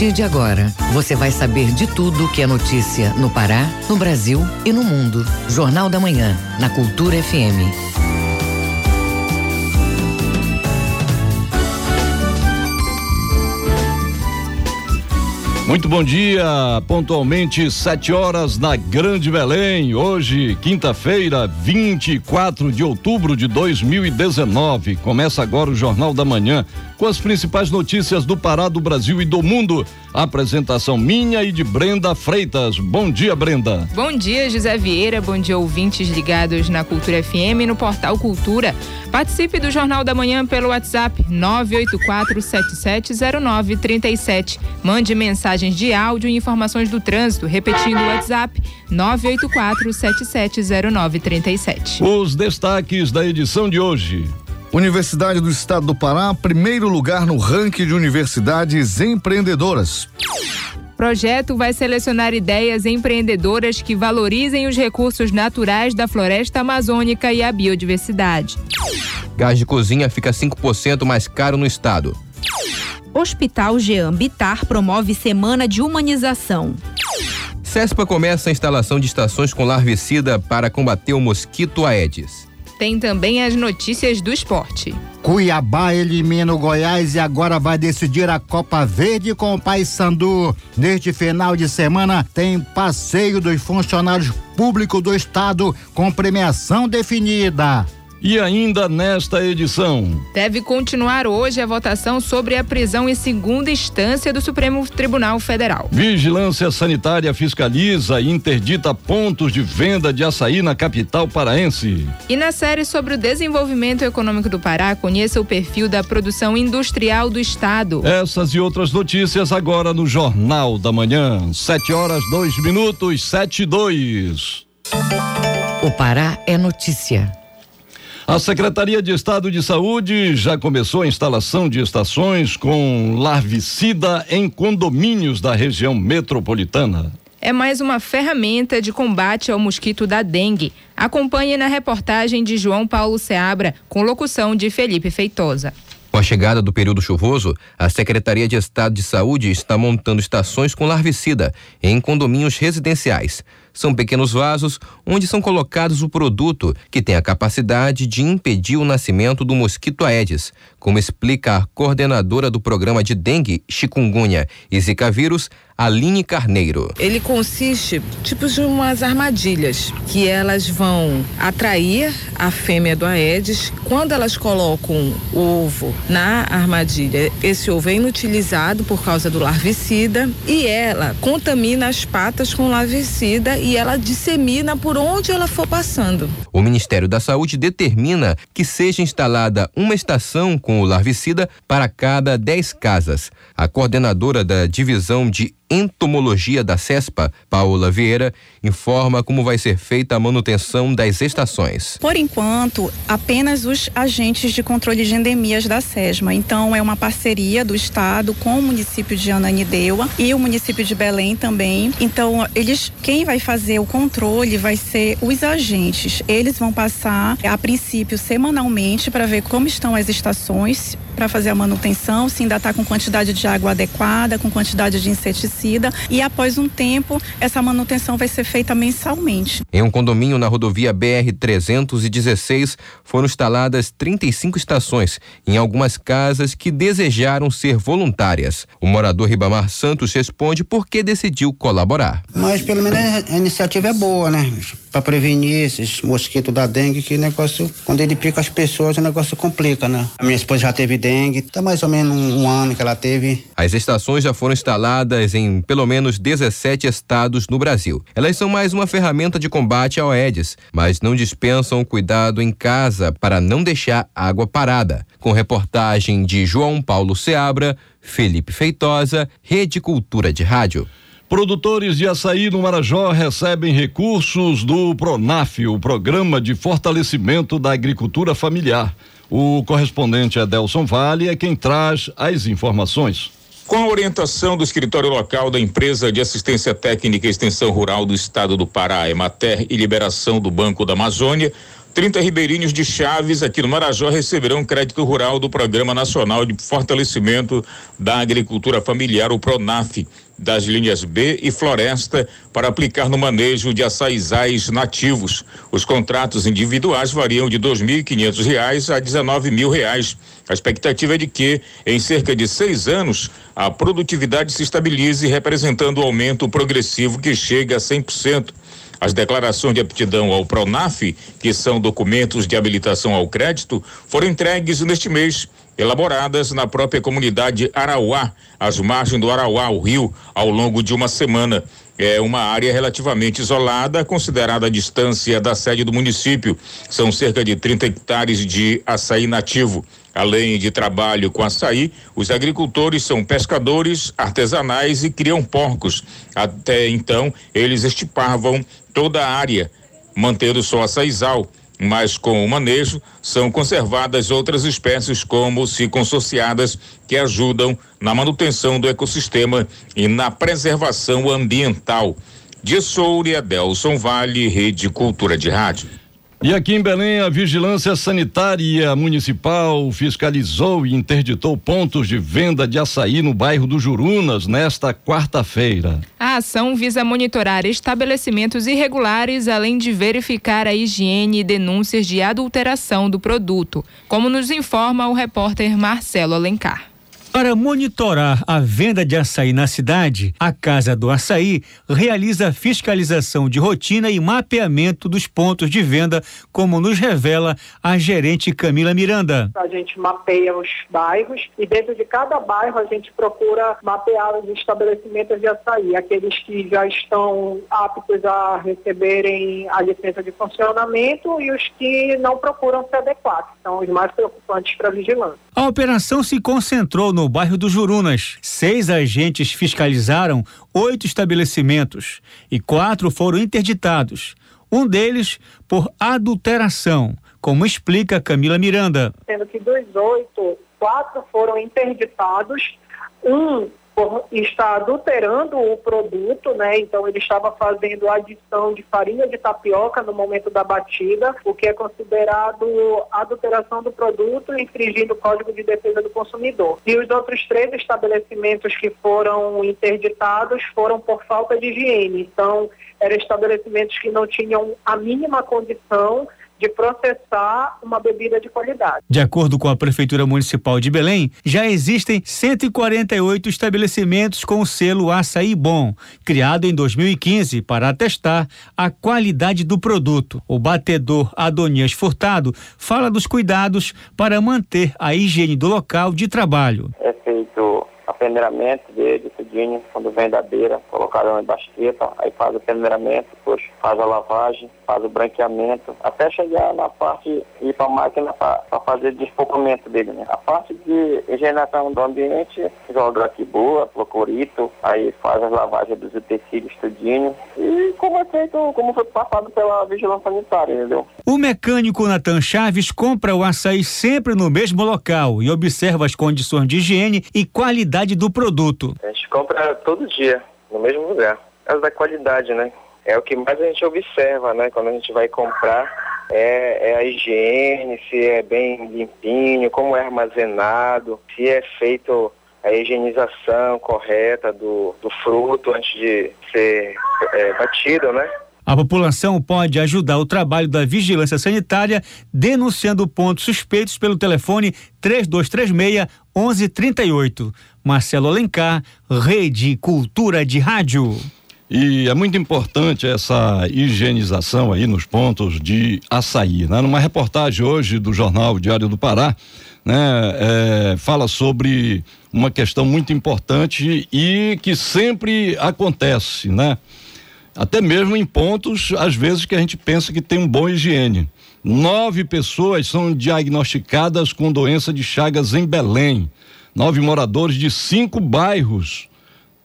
partir de agora, você vai saber de tudo que é notícia no Pará, no Brasil e no mundo. Jornal da Manhã, na Cultura FM. Muito bom dia, pontualmente 7 horas na Grande Belém. Hoje, quinta-feira, 24 de outubro de 2019. Começa agora o Jornal da Manhã com as principais notícias do Pará, do Brasil e do mundo. apresentação minha e de Brenda Freitas. Bom dia, Brenda. Bom dia, José Vieira. Bom dia, ouvintes ligados na Cultura FM no Portal Cultura. Participe do Jornal da Manhã pelo WhatsApp 984770937. Mande mensagens de áudio e informações do trânsito, repetindo o WhatsApp 984770937. Os destaques da edição de hoje. Universidade do Estado do Pará, primeiro lugar no ranking de universidades empreendedoras. Projeto vai selecionar ideias empreendedoras que valorizem os recursos naturais da floresta amazônica e a biodiversidade. Gás de cozinha fica 5% mais caro no estado. Hospital Jean Bitar promove semana de humanização. CESPA começa a instalação de estações com larvicida para combater o mosquito Aedes. Tem também as notícias do esporte. Cuiabá elimina o Goiás e agora vai decidir a Copa Verde com o Paysandu. Neste final de semana tem passeio dos funcionários públicos do estado com premiação definida. E ainda nesta edição. Deve continuar hoje a votação sobre a prisão em segunda instância do Supremo Tribunal Federal. Vigilância Sanitária fiscaliza e interdita pontos de venda de açaí na capital paraense. E na série sobre o desenvolvimento econômico do Pará, conheça o perfil da produção industrial do Estado. Essas e outras notícias agora no Jornal da Manhã. Sete horas, dois minutos, sete e dois. O Pará é notícia. A Secretaria de Estado de Saúde já começou a instalação de estações com larvicida em condomínios da região metropolitana. É mais uma ferramenta de combate ao mosquito da dengue. Acompanhe na reportagem de João Paulo Seabra, com locução de Felipe Feitosa. Com a chegada do período chuvoso, a Secretaria de Estado de Saúde está montando estações com larvicida em condomínios residenciais. São pequenos vasos onde são colocados o produto que tem a capacidade de impedir o nascimento do mosquito Aedes, como explica a coordenadora do programa de dengue, chikungunya e zika vírus, Aline Carneiro. Ele consiste tipo de umas armadilhas que elas vão atrair a fêmea do Aedes. Quando elas colocam o ovo na armadilha, esse ovo é inutilizado por causa do larvicida e ela contamina as patas com larvicida e ela dissemina por onde ela for passando. O Ministério da Saúde determina que seja instalada uma estação com o larvicida para cada 10 casas. A coordenadora da divisão de entomologia da CESPA, Paola Vieira, informa como vai ser feita a manutenção das estações. Por enquanto, apenas os agentes de controle de endemias da SESMA. Então, é uma parceria do Estado com o município de Ananindeua e o município de Belém também. Então, eles, quem vai fazer o controle vai ser os agentes. Eles vão passar, a princípio, semanalmente para ver como estão as estações para fazer a manutenção, se ainda está com quantidade de água adequada, com quantidade de inseticida e após um tempo essa manutenção vai ser feita mensalmente. Em um condomínio na rodovia BR 316 foram instaladas 35 estações em algumas casas que desejaram ser voluntárias. O morador Ribamar Santos responde por que decidiu colaborar. Mas pelo menos a iniciativa é boa, né? Para prevenir esses mosquitos da dengue, que negócio, quando ele pica as pessoas, o negócio complica, né? A minha esposa já teve dengue, tá mais ou menos um, um ano que ela teve. As estações já foram instaladas em pelo menos 17 estados no Brasil. Elas são mais uma ferramenta de combate ao Aedes, mas não dispensam o cuidado em casa para não deixar água parada. Com reportagem de João Paulo Seabra, Felipe Feitosa, Rede Cultura de Rádio. Produtores de açaí no Marajó recebem recursos do PRONAF, o Programa de Fortalecimento da Agricultura Familiar. O correspondente Adelson Vale é quem traz as informações. Com a orientação do escritório local da Empresa de Assistência Técnica e Extensão Rural do Estado do Pará, Emater, e liberação do Banco da Amazônia, 30 ribeirinhos de Chaves, aqui no Marajó, receberão crédito rural do Programa Nacional de Fortalecimento da Agricultura Familiar, o PRONAF, das linhas B e Floresta, para aplicar no manejo de açaizais nativos. Os contratos individuais variam de R$ 2.500 a 19 mil reais. A expectativa é de que, em cerca de seis anos, a produtividade se estabilize, representando o aumento progressivo que chega a 100%. As declarações de aptidão ao PRONAF, que são documentos de habilitação ao crédito, foram entregues neste mês, elaboradas na própria comunidade Arauá, às margens do Arauá, o rio, ao longo de uma semana. É uma área relativamente isolada, considerada a distância da sede do município. São cerca de 30 hectares de açaí nativo. Além de trabalho com açaí, os agricultores são pescadores artesanais e criam porcos. Até então, eles estipavam toda a área, mantendo só açaizal, mas com o manejo são conservadas outras espécies como consociadas que ajudam na manutenção do ecossistema e na preservação ambiental. De Soura, Delson Vale, Rede Cultura de Rádio. E aqui em Belém, a Vigilância Sanitária Municipal fiscalizou e interditou pontos de venda de açaí no bairro do Jurunas nesta quarta-feira. A ação visa monitorar estabelecimentos irregulares, além de verificar a higiene e denúncias de adulteração do produto, como nos informa o repórter Marcelo Alencar. Para monitorar a venda de açaí na cidade, a Casa do Açaí realiza fiscalização de rotina e mapeamento dos pontos de venda, como nos revela a gerente Camila Miranda. A gente mapeia os bairros e dentro de cada bairro a gente procura mapear os estabelecimentos de açaí, aqueles que já estão aptos a receberem a licença de funcionamento e os que não procuram se adequar, que são os mais preocupantes para a vigilância. A operação se concentrou no bairro do Jurunas. Seis agentes fiscalizaram oito estabelecimentos e quatro foram interditados. Um deles por adulteração, como explica Camila Miranda. Sendo que dos oito, quatro foram interditados, um por estar adulterando o produto, né? Então ele estava fazendo adição de farinha de tapioca no momento da batida, o que é considerado adulteração do produto, infringindo o Código de Defesa do Consumidor. E os outros três estabelecimentos que foram interditados foram por falta de higiene. Então eram estabelecimentos que não tinham a mínima condição de processar uma bebida de qualidade. De acordo com a Prefeitura Municipal de Belém, já existem 148 estabelecimentos com o selo Açaí Bom, criado em 2015 para atestar a qualidade do produto. O batedor Adonias Furtado fala dos cuidados para manter a higiene do local de trabalho. É feito peneiramento dele, tudinho, quando vem da beira, colocaram em basqueta, aí faz o peneiramento, depois faz a lavagem, faz o branqueamento, até chegar na parte, ir para a máquina para fazer desfocamento dele, né? A parte de higienização do ambiente, joga aqui boa, clorito, aí faz as lavagens dos utensílios, tudinho, e como é feito, como foi passado pela vigilância sanitária, entendeu? O mecânico Natan Chaves compra o açaí sempre no mesmo local e observa as condições de higiene e qualidade do produto. A gente compra todo dia, no mesmo lugar. É da qualidade, né? É o que mais a gente observa, né? Quando a gente vai comprar, é, é, a higiene, se é bem limpinho, como é armazenado, se é feito a higienização correta do, do fruto antes de ser é, batido, né? A população pode ajudar o trabalho da vigilância sanitária denunciando pontos suspeitos pelo telefone 3236 1138. Marcelo Alencar, Rede Cultura de Rádio. E é muito importante essa higienização aí nos pontos de açaí. Né? Numa reportagem hoje do jornal Diário do Pará, né, é, fala sobre uma questão muito importante e que sempre acontece, né? Até mesmo em pontos, às vezes, que a gente pensa que tem um bom higiene. Nove pessoas são diagnosticadas com doença de Chagas em Belém. Nove moradores de cinco bairros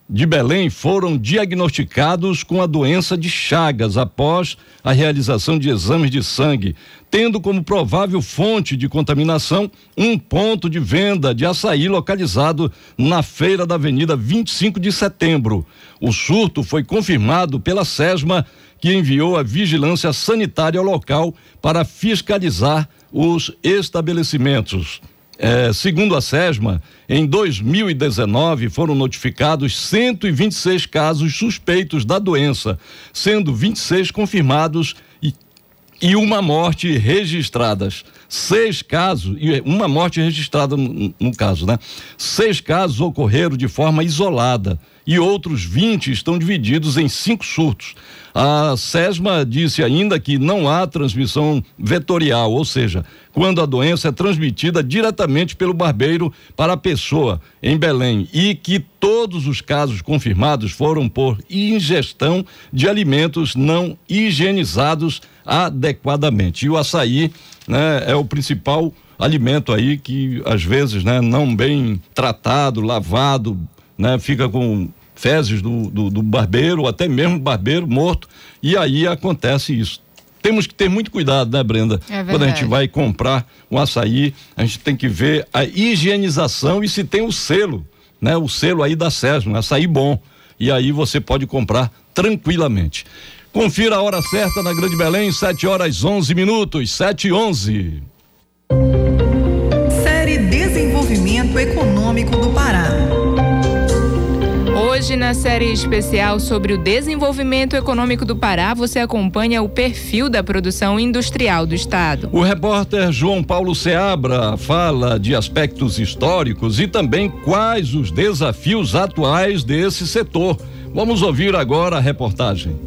de Belém foram diagnosticados com a doença de Chagas após a realização de exames de sangue, tendo como provável fonte de contaminação um ponto de venda de açaí localizado na feira da Avenida 25 de Setembro. O surto foi confirmado pela SESMA, que enviou a vigilância sanitária ao local para fiscalizar os estabelecimentos. É, segundo a SESMA, em 2019 foram notificados 126 casos suspeitos da doença, sendo 26 confirmados e, e uma morte registradas. Seis casos, e uma morte registrada no, no caso, né? Seis casos ocorreram de forma isolada e outros 20 estão divididos em cinco surtos. A SESMA disse ainda que não há transmissão vetorial, ou seja, quando a doença é transmitida diretamente pelo barbeiro para a pessoa em Belém e que todos os casos confirmados foram por ingestão de alimentos não higienizados adequadamente. E o açaí, né, é o principal alimento aí que às vezes, né, não bem tratado, lavado, né, fica com fezes do, do, do barbeiro, ou até mesmo barbeiro morto, e aí acontece isso temos que ter muito cuidado, né, Brenda? É Quando a gente vai comprar um açaí, a gente tem que ver a higienização e se tem o selo, né? O selo aí da SESM, um açaí bom. E aí você pode comprar tranquilamente. Confira a hora certa na Grande Belém, 7 horas 11 minutos, 7 e 11. Série Desenvolvimento Econômico do Pará. Hoje, na série especial sobre o desenvolvimento econômico do Pará, você acompanha o perfil da produção industrial do Estado. O repórter João Paulo Seabra fala de aspectos históricos e também quais os desafios atuais desse setor. Vamos ouvir agora a reportagem.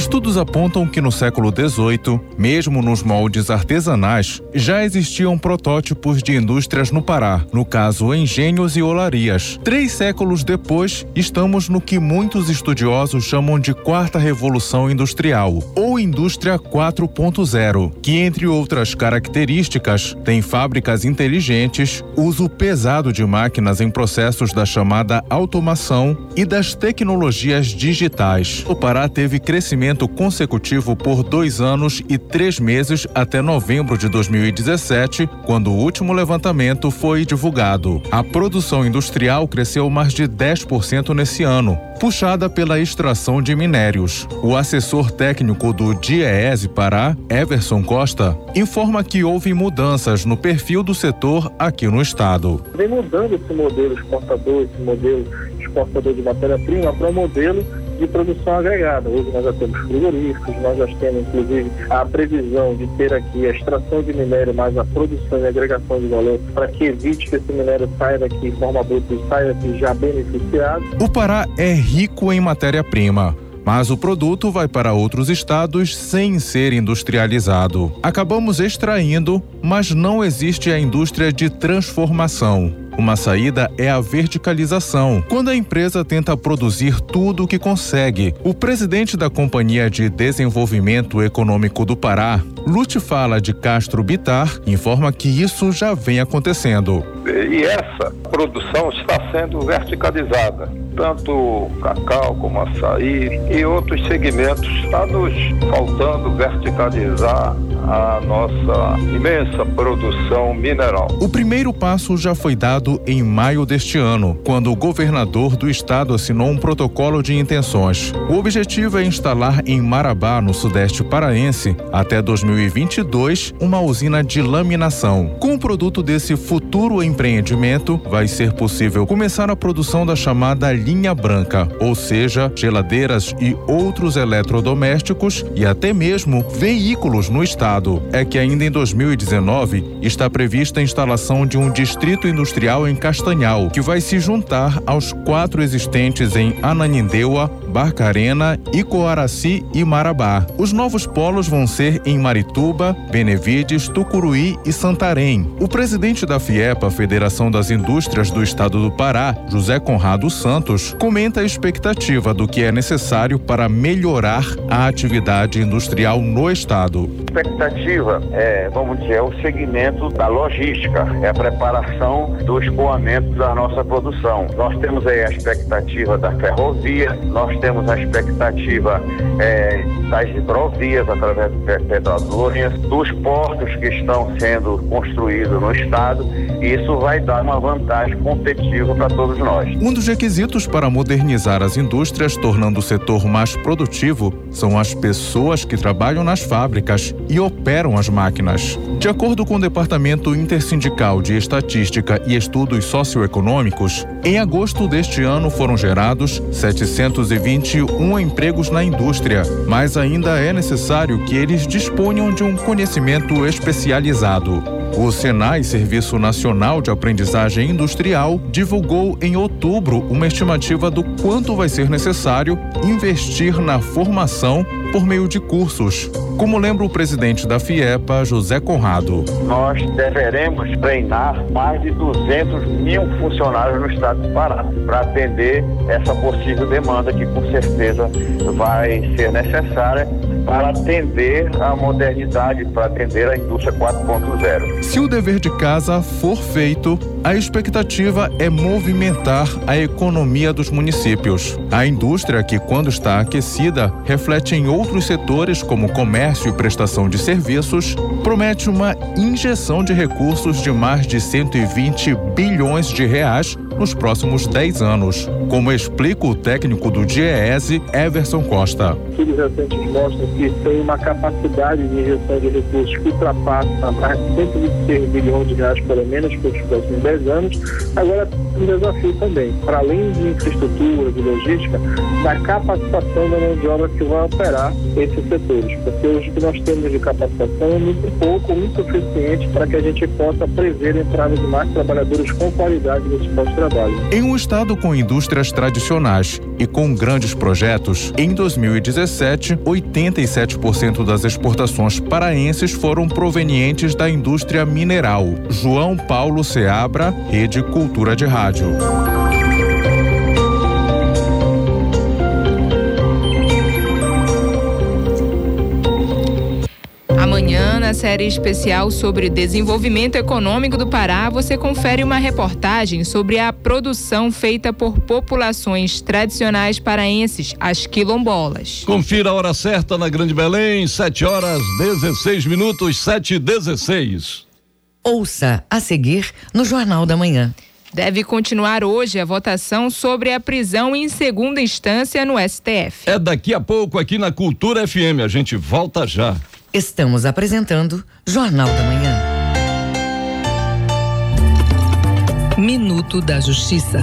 Estudos apontam que no século XVIII, mesmo nos moldes artesanais, já existiam protótipos de indústrias no Pará, no caso engenhos e olarias. Três séculos depois, estamos no que muitos estudiosos chamam de Quarta Revolução Industrial, ou Indústria 4.0, que, entre outras características, tem fábricas inteligentes, uso pesado de máquinas em processos da chamada automação e das tecnologias digitais. O Pará teve crescimento crescimento consecutivo por dois anos e três meses até novembro de 2017, quando o último levantamento foi divulgado. A produção industrial cresceu mais de 10% nesse ano, puxada pela extração de minérios. O assessor técnico do DIEESE Pará, Everson Costa, informa que houve mudanças no perfil do setor aqui no estado. Vem mudando esse modelo exportador, esse modelo exportador de matéria-prima para um modelo de produção agregada. Hoje nós já temos frigoríficos, nós já temos inclusive a previsão de ter aqui a extração de minério mais a produção e agregação de valor para que evite que esse minério saia daqui em forma bruta e saia daqui já beneficiado. O Pará é rico em matéria-prima mas o produto vai para outros estados sem ser industrializado. Acabamos extraindo, mas não existe a indústria de transformação. Uma saída é a verticalização, quando a empresa tenta produzir tudo o que consegue. O presidente da Companhia de Desenvolvimento Econômico do Pará, Lute Fala de Castro Bitar, informa que isso já vem acontecendo. E essa produção está sendo verticalizada, tanto cacau como açaí e outros segmentos. Está nos faltando verticalizar a nossa imensa produção mineral. O primeiro passo já foi dado em maio deste ano, quando o governador do estado assinou um protocolo de intenções. O objetivo é instalar em Marabá, no sudeste paraense, até 2022, uma usina de laminação. Com o produto desse futuro empreendimento, vai ser possível começar a produção da chamada linha branca, ou seja, geladeiras e outros eletrodomésticos e até mesmo veículos no estado é que ainda em 2019 está prevista a instalação de um distrito industrial em Castanhal, que vai se juntar aos quatro existentes em Ananindeua, Barcarena, Icoaraci e Marabá. Os novos polos vão ser em Marituba, Benevides, Tucuruí e Santarém. O presidente da FIEPA, Federação das Indústrias do Estado do Pará, José Conrado Santos, comenta a expectativa do que é necessário para melhorar a atividade industrial no estado. Expectativa é, vamos dizer, é o segmento da logística, é a preparação do escoamento da nossa produção. Nós temos aí a expectativa da ferrovia, nós temos a expectativa é, das hidrovias através do Petrodorinhas, dos portos que estão sendo construídos no estado, e isso vai dar uma vantagem competitiva para todos nós. Um dos requisitos para modernizar as indústrias, tornando o setor mais produtivo, são as pessoas que trabalham nas fábricas e operam as máquinas. De acordo com o Departamento Intersindical de Estatística e Estudos Socioeconômicos, em agosto deste ano foram gerados 721 empregos na indústria, mas ainda é necessário que eles disponham de um conhecimento especializado. O Senai, Serviço Nacional de Aprendizagem Industrial, divulgou em outubro uma estimativa do quanto vai ser necessário investir na formação por meio de cursos, como lembra o presidente da FIEPA, José Conrado. Nós deveremos treinar mais de 200 mil funcionários no estado do Pará para atender essa possível demanda que com certeza vai ser necessária para atender a modernidade, para atender a indústria 4.0. Se o dever de casa for feito, a expectativa é movimentar a economia dos municípios. A indústria, que quando está aquecida, reflete em outros setores como comércio e prestação de serviços, promete uma injeção de recursos de mais de 120 bilhões de reais nos próximos 10 anos, como explica o técnico do DIEESE, Everson Costa. Estudos recentes mostram que tem uma capacidade de injeção de recursos que ultrapassa mais de 126 bilhões de reais, pelo menos, pelos próximos 10 anos. Agora, um desafio também, para além de infraestrutura, de logística, da capacitação da mão de obra que vai operar esses setores, porque hoje que nós temos de capacitação é muito pouco, muito suficiente para que a gente possa prever a entrada de mais trabalhadores com qualidade nesse posto de trabalho. Em um estado com indústrias tradicionais e com grandes projetos, em 2017, 87% das exportações paraenses foram provenientes da indústria mineral. João Paulo Seabra, Rede Cultura de Rádio. Série especial sobre desenvolvimento econômico do Pará, você confere uma reportagem sobre a produção feita por populações tradicionais paraenses, as quilombolas. Confira a hora certa na Grande Belém, 7 horas 16 minutos, 7 e 16. Ouça a seguir no Jornal da Manhã. Deve continuar hoje a votação sobre a prisão em segunda instância no STF. É daqui a pouco aqui na Cultura FM. A gente volta já. Estamos apresentando Jornal da Manhã. Minuto da Justiça.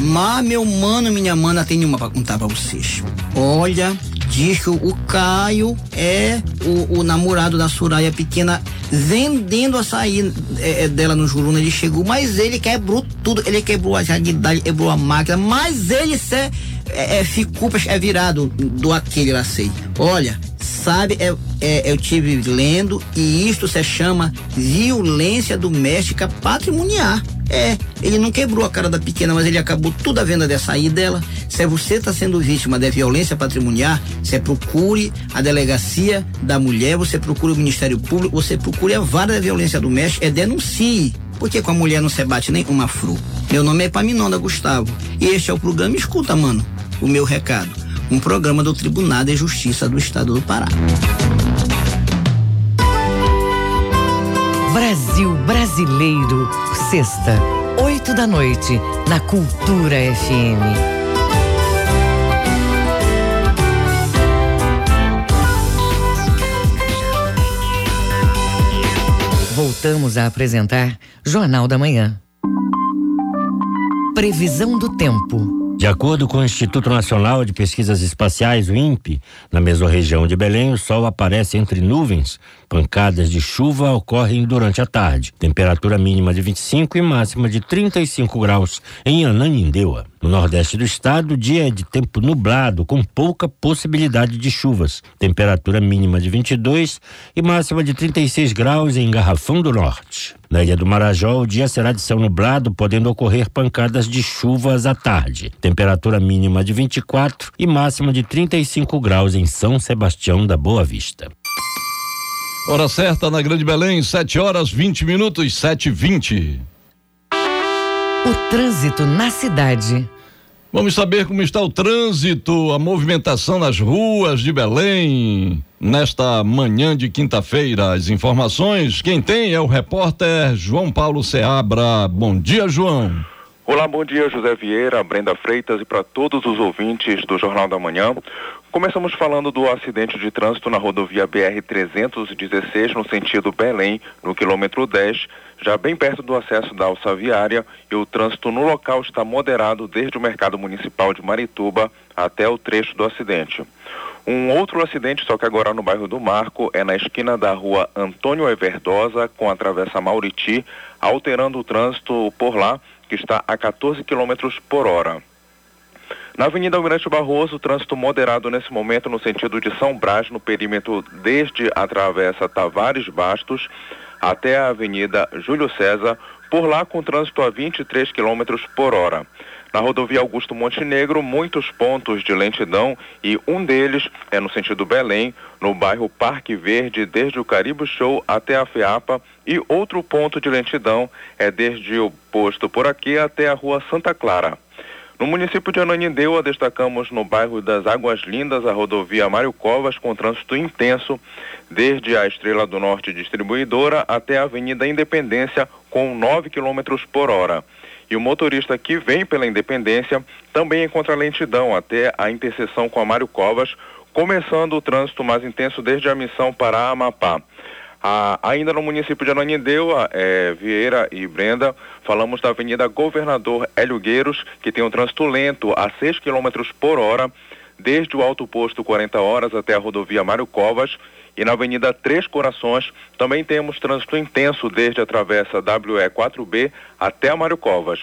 Mas, meu mano, minha mana, tem uma pra contar pra vocês. Olha, diz que o Caio é o, o namorado da Soraya pequena vendendo açaí é, é, dela no Juruna. Ele chegou, mas ele quebrou tudo. Ele quebrou a jardinidade, quebrou a máquina, mas ele se, é, é, ficou é virado do aquele lá sei. Olha, sabe, é, é, eu tive lendo e isto se chama violência doméstica patrimonial. É, ele não quebrou a cara da pequena, mas ele acabou toda a venda dessa aí dela. Se você está sendo vítima de violência patrimonial, você procure a delegacia da mulher, você procure o Ministério Público, você procure a vara da violência doméstica, é denuncie. Porque com a mulher não se bate nem uma fru. Meu nome é Paminonda Gustavo. E este é o programa Escuta, mano, o meu recado. Um programa do Tribunal de Justiça do Estado do Pará. Brasil Brasileiro, sexta, oito da noite, na Cultura FM. Voltamos a apresentar Jornal da Manhã. Previsão do tempo. De acordo com o Instituto Nacional de Pesquisas Espaciais, o INPE, na mesorregião de Belém, o sol aparece entre nuvens. Pancadas de chuva ocorrem durante a tarde. Temperatura mínima de 25 e máxima de 35 graus em Ananindeua. No nordeste do estado, o dia é de tempo nublado, com pouca possibilidade de chuvas. Temperatura mínima de 22 e máxima de 36 graus em Garrafão do Norte. Na Ilha do Marajó, o dia será de céu nublado, podendo ocorrer pancadas de chuvas à tarde. Temperatura mínima de 24 e máxima de 35 graus em São Sebastião da Boa Vista. Hora certa na Grande Belém, 7 horas 20 minutos, 7 e 20. O trânsito na cidade. Vamos saber como está o trânsito, a movimentação nas ruas de Belém nesta manhã de quinta-feira. As informações, quem tem é o repórter João Paulo Seabra. Bom dia, João. Olá, bom dia, José Vieira, Brenda Freitas e para todos os ouvintes do Jornal da Manhã. Começamos falando do acidente de trânsito na rodovia BR-316, no sentido Belém, no quilômetro 10, já bem perto do acesso da alça viária, e o trânsito no local está moderado desde o mercado municipal de Marituba até o trecho do acidente. Um outro acidente, só que agora no bairro do Marco, é na esquina da rua Antônio Everdosa com a travessa Mauriti, alterando o trânsito por lá que está a 14 km por hora. Na Avenida Almirante Barroso, o trânsito moderado nesse momento no sentido de São Brás, no perímetro desde a travessa Tavares Bastos até a Avenida Júlio César, por lá com trânsito a 23 km por hora. Na rodovia Augusto Montenegro, muitos pontos de lentidão e um deles é no sentido Belém, no bairro Parque Verde, desde o Caribe Show até a FEAPA, e outro ponto de lentidão é desde o posto por aqui até a rua Santa Clara. No município de Ananindeua, destacamos no bairro das Águas Lindas a rodovia Mário Covas com trânsito intenso, desde a Estrela do Norte Distribuidora até a Avenida Independência com 9 km por hora. E o motorista que vem pela Independência também encontra lentidão até a interseção com a Mário Covas, começando o trânsito mais intenso desde a missão para Amapá. Ah, ainda no município de Ananindeua, é, Vieira e Brenda, falamos da Avenida Governador Hélio Gueiros, que tem um trânsito lento a 6 km por hora, desde o alto posto 40 horas até a rodovia Mário Covas. E na Avenida Três Corações também temos trânsito intenso desde a travessa WE4B até a Mário Covas.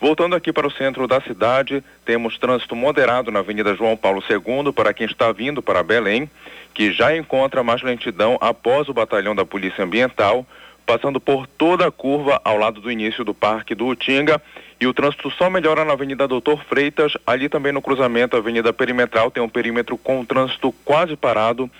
Voltando aqui para o centro da cidade, temos trânsito moderado na Avenida João Paulo II para quem está vindo para Belém, que já encontra mais lentidão após o batalhão da Polícia Ambiental, passando por toda a curva ao lado do início do Parque do Utinga. E o trânsito só melhora na Avenida Doutor Freitas, ali também no cruzamento, Avenida Perimetral tem um perímetro com trânsito quase parado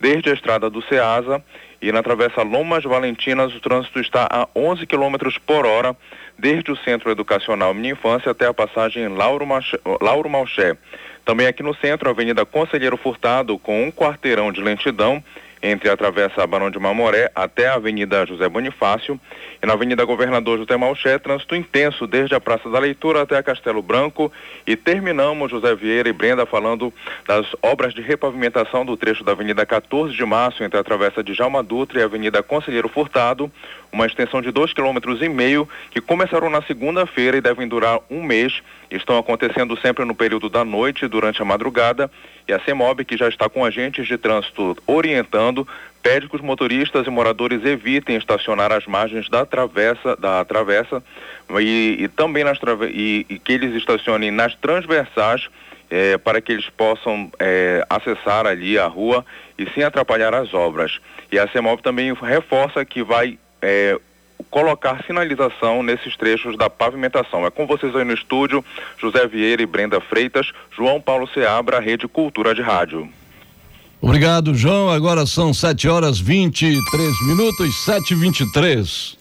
desde a estrada do Ceasa e na travessa Lomas Valentinas o trânsito está a 11 km por hora desde o Centro Educacional Minha Infância até a passagem Lauro, Maché, Lauro Malché. Também aqui no centro, a Avenida Conselheiro Furtado com um quarteirão de lentidão entre a Travessa Barão de Mamoré até a Avenida José Bonifácio e na Avenida Governador José Malché, trânsito intenso desde a Praça da Leitura até a Castelo Branco e terminamos José Vieira e Brenda falando das obras de repavimentação do trecho da Avenida 14 de Março entre a Travessa de Jalma Dutra e a Avenida Conselheiro Furtado, uma extensão de dois quilômetros e meio que começaram na segunda-feira e devem durar um mês. Estão acontecendo sempre no período da noite, durante a madrugada e a CEMOB, que já está com agentes de trânsito orientando, pede que os motoristas e moradores evitem estacionar às margens da travessa, da travessa e, e também nas e, e, que eles estacionem nas transversais eh, para que eles possam eh, acessar ali a rua e sem atrapalhar as obras. E a CEMOB também reforça que vai eh, colocar sinalização nesses trechos da pavimentação. É com vocês aí no estúdio, José Vieira e Brenda Freitas, João Paulo Seabra, Rede Cultura de Rádio. Obrigado, João. Agora são 7 horas 23 minutos, 7 e 23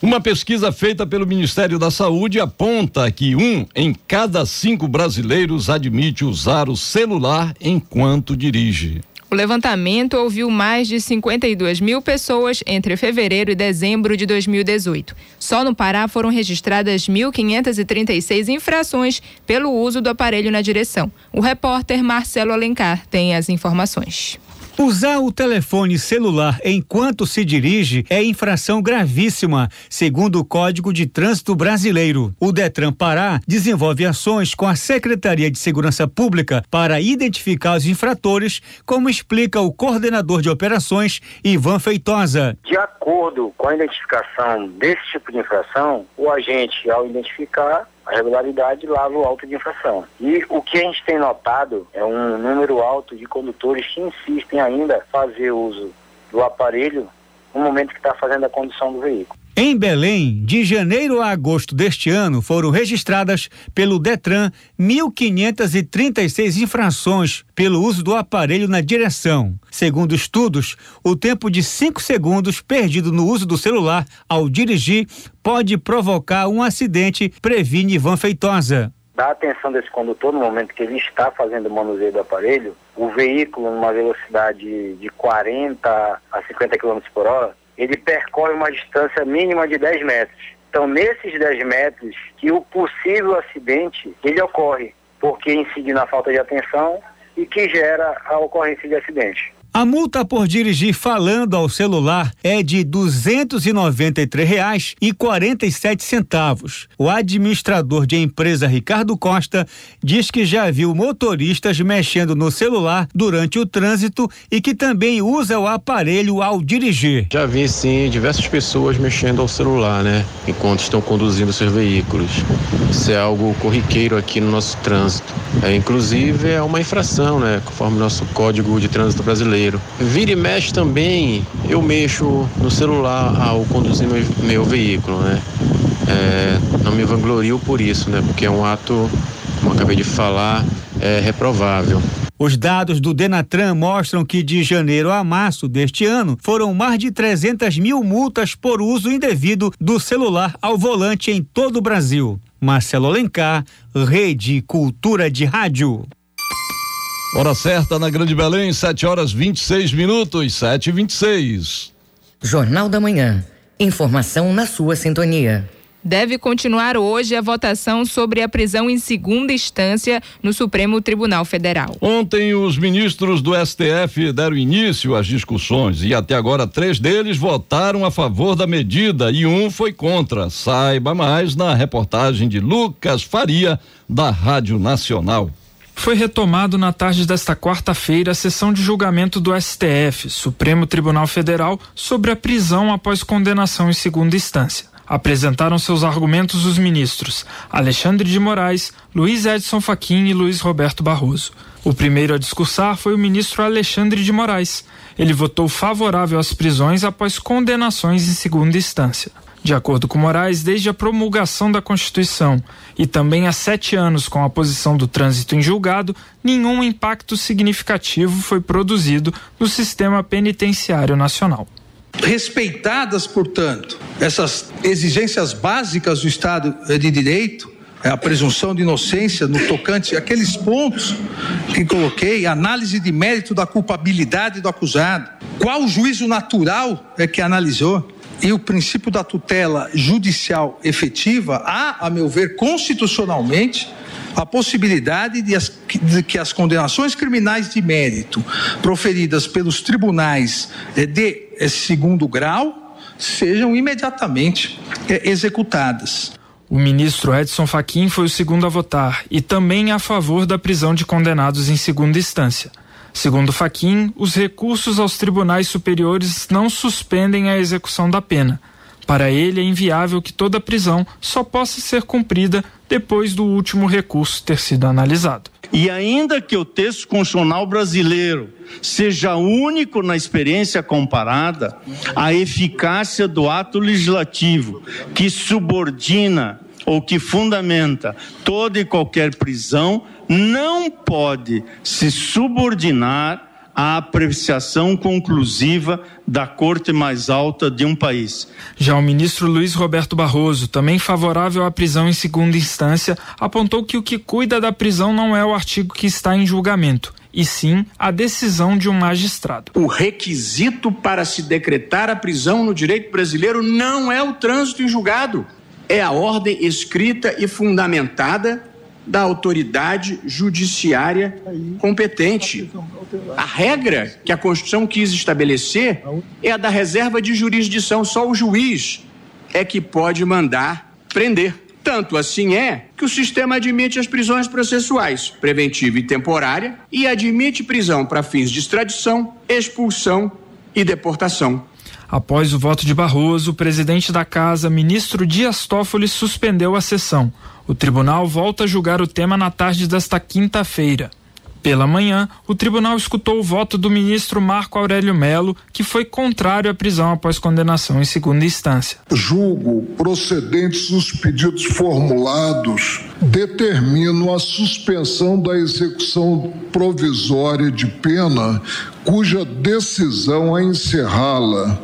Uma pesquisa feita pelo Ministério da Saúde aponta que um em cada cinco brasileiros admite usar o celular enquanto dirige. O levantamento ouviu mais de 52 mil pessoas entre fevereiro e dezembro de 2018. Só no Pará foram registradas 1.536 infrações pelo uso do aparelho na direção. O repórter Marcelo Alencar tem as informações. Usar o telefone celular enquanto se dirige é infração gravíssima, segundo o Código de Trânsito Brasileiro. O Detran Pará desenvolve ações com a Secretaria de Segurança Pública para identificar os infratores, como explica o coordenador de operações, Ivan Feitosa. De acordo com a identificação desse tipo de infração, o agente, ao identificar, a regularidade lava o auto de infração. E o que a gente tem notado é um número alto de condutores que insistem ainda fazer uso do aparelho no momento que está fazendo a condução do veículo. Em Belém, de janeiro a agosto deste ano, foram registradas pelo Detran 1.536 infrações pelo uso do aparelho na direção. Segundo estudos, o tempo de 5 segundos perdido no uso do celular ao dirigir pode provocar um acidente, previne Ivan Feitosa. Dá atenção desse condutor no momento que ele está fazendo o manuseio do aparelho, o veículo numa velocidade de 40 a 50 km por hora, ele percorre uma distância mínima de 10 metros. Então, nesses 10 metros, que o possível acidente, ele ocorre, porque incide na falta de atenção e que gera a ocorrência de acidente. A multa por dirigir falando ao celular é de R$ 293,47. O administrador de empresa Ricardo Costa diz que já viu motoristas mexendo no celular durante o trânsito e que também usa o aparelho ao dirigir. Já vi sim diversas pessoas mexendo ao celular, né, enquanto estão conduzindo seus veículos. Isso é algo corriqueiro aqui no nosso trânsito. É, inclusive é uma infração, né, conforme nosso Código de Trânsito Brasileiro brasileiro. Vira e mexe também, eu mexo no celular ao conduzir meu, meu veículo, né? É, não me vanglorio por isso, né? Porque é um ato, como acabei de falar, é reprovável. Os dados do Denatran mostram que de janeiro a março deste ano foram mais de 300 mil multas por uso indevido do celular ao volante em todo o Brasil. Marcelo Alencar, Rede Cultura de Rádio. Hora certa na Grande Belém, 7 horas 26 minutos, 7 e 26 Jornal da Manhã. Informação na sua sintonia. Deve continuar hoje a votação sobre a prisão em segunda instância no Supremo Tribunal Federal. Ontem, os ministros do STF deram início às discussões e até agora três deles votaram a favor da medida e um foi contra. Saiba mais na reportagem de Lucas Faria, da Rádio Nacional foi retomado na tarde desta quarta-feira a sessão de julgamento do STF, Supremo Tribunal Federal, sobre a prisão após condenação em segunda instância. Apresentaram seus argumentos os ministros Alexandre de Moraes, Luiz Edson Fachin e Luiz Roberto Barroso. O primeiro a discursar foi o ministro Alexandre de Moraes. Ele votou favorável às prisões após condenações em segunda instância. De acordo com Moraes, desde a promulgação da Constituição e também há sete anos com a posição do trânsito em julgado, nenhum impacto significativo foi produzido no sistema penitenciário nacional. Respeitadas, portanto, essas exigências básicas do Estado de Direito, a presunção de inocência no tocante aqueles pontos que coloquei, análise de mérito da culpabilidade do acusado, qual juízo natural é que analisou, e o princípio da tutela judicial efetiva, há, a meu ver, constitucionalmente, a possibilidade de, as, de, que as condenações criminais de mérito proferidas pelos tribunais eh, de eh, segundo grau sejam imediatamente eh, executadas. O ministro Edson Fachin foi o segundo a votar e também a favor da prisão de condenados em segunda instância. Segundo Faquim, os recursos aos tribunais superiores não suspendem a execução da pena. Para ele, é inviável que toda prisão só possa ser cumprida depois do último recurso ter sido analisado. E ainda que o texto constitucional brasileiro seja único na experiência comparada, a eficácia do ato legislativo que subordina ou que fundamenta toda e qualquer prisão não pode se subordinar à apreciação conclusiva da corte mais alta de um país. Já o ministro Luiz Roberto Barroso, também favorável à prisão em segunda instância, apontou que o que cuida da prisão não é o artigo que está em julgamento, e sim a decisão de um magistrado. O requisito para se decretar a prisão no direito brasileiro não é o trânsito em julgado, é a ordem escrita e fundamentada da autoridade judiciária competente. A regra que a Constituição quis estabelecer é a da reserva de jurisdição. Só o juiz é que pode mandar prender. Tanto assim é que o sistema admite as prisões processuais, preventiva e temporária, e admite prisão para fins de extradição, expulsão e deportação. Após o voto de Barroso, o presidente da casa, ministro Dias Toffoli, suspendeu a sessão. O tribunal volta a julgar o tema na tarde desta quinta-feira. Pela manhã, o tribunal escutou o voto do ministro Marco Aurélio Melo, que foi contrário à prisão após condenação em segunda instância. Julgo procedentes os pedidos formulados, determino a suspensão da execução provisória de pena cuja decisão a encerrá-la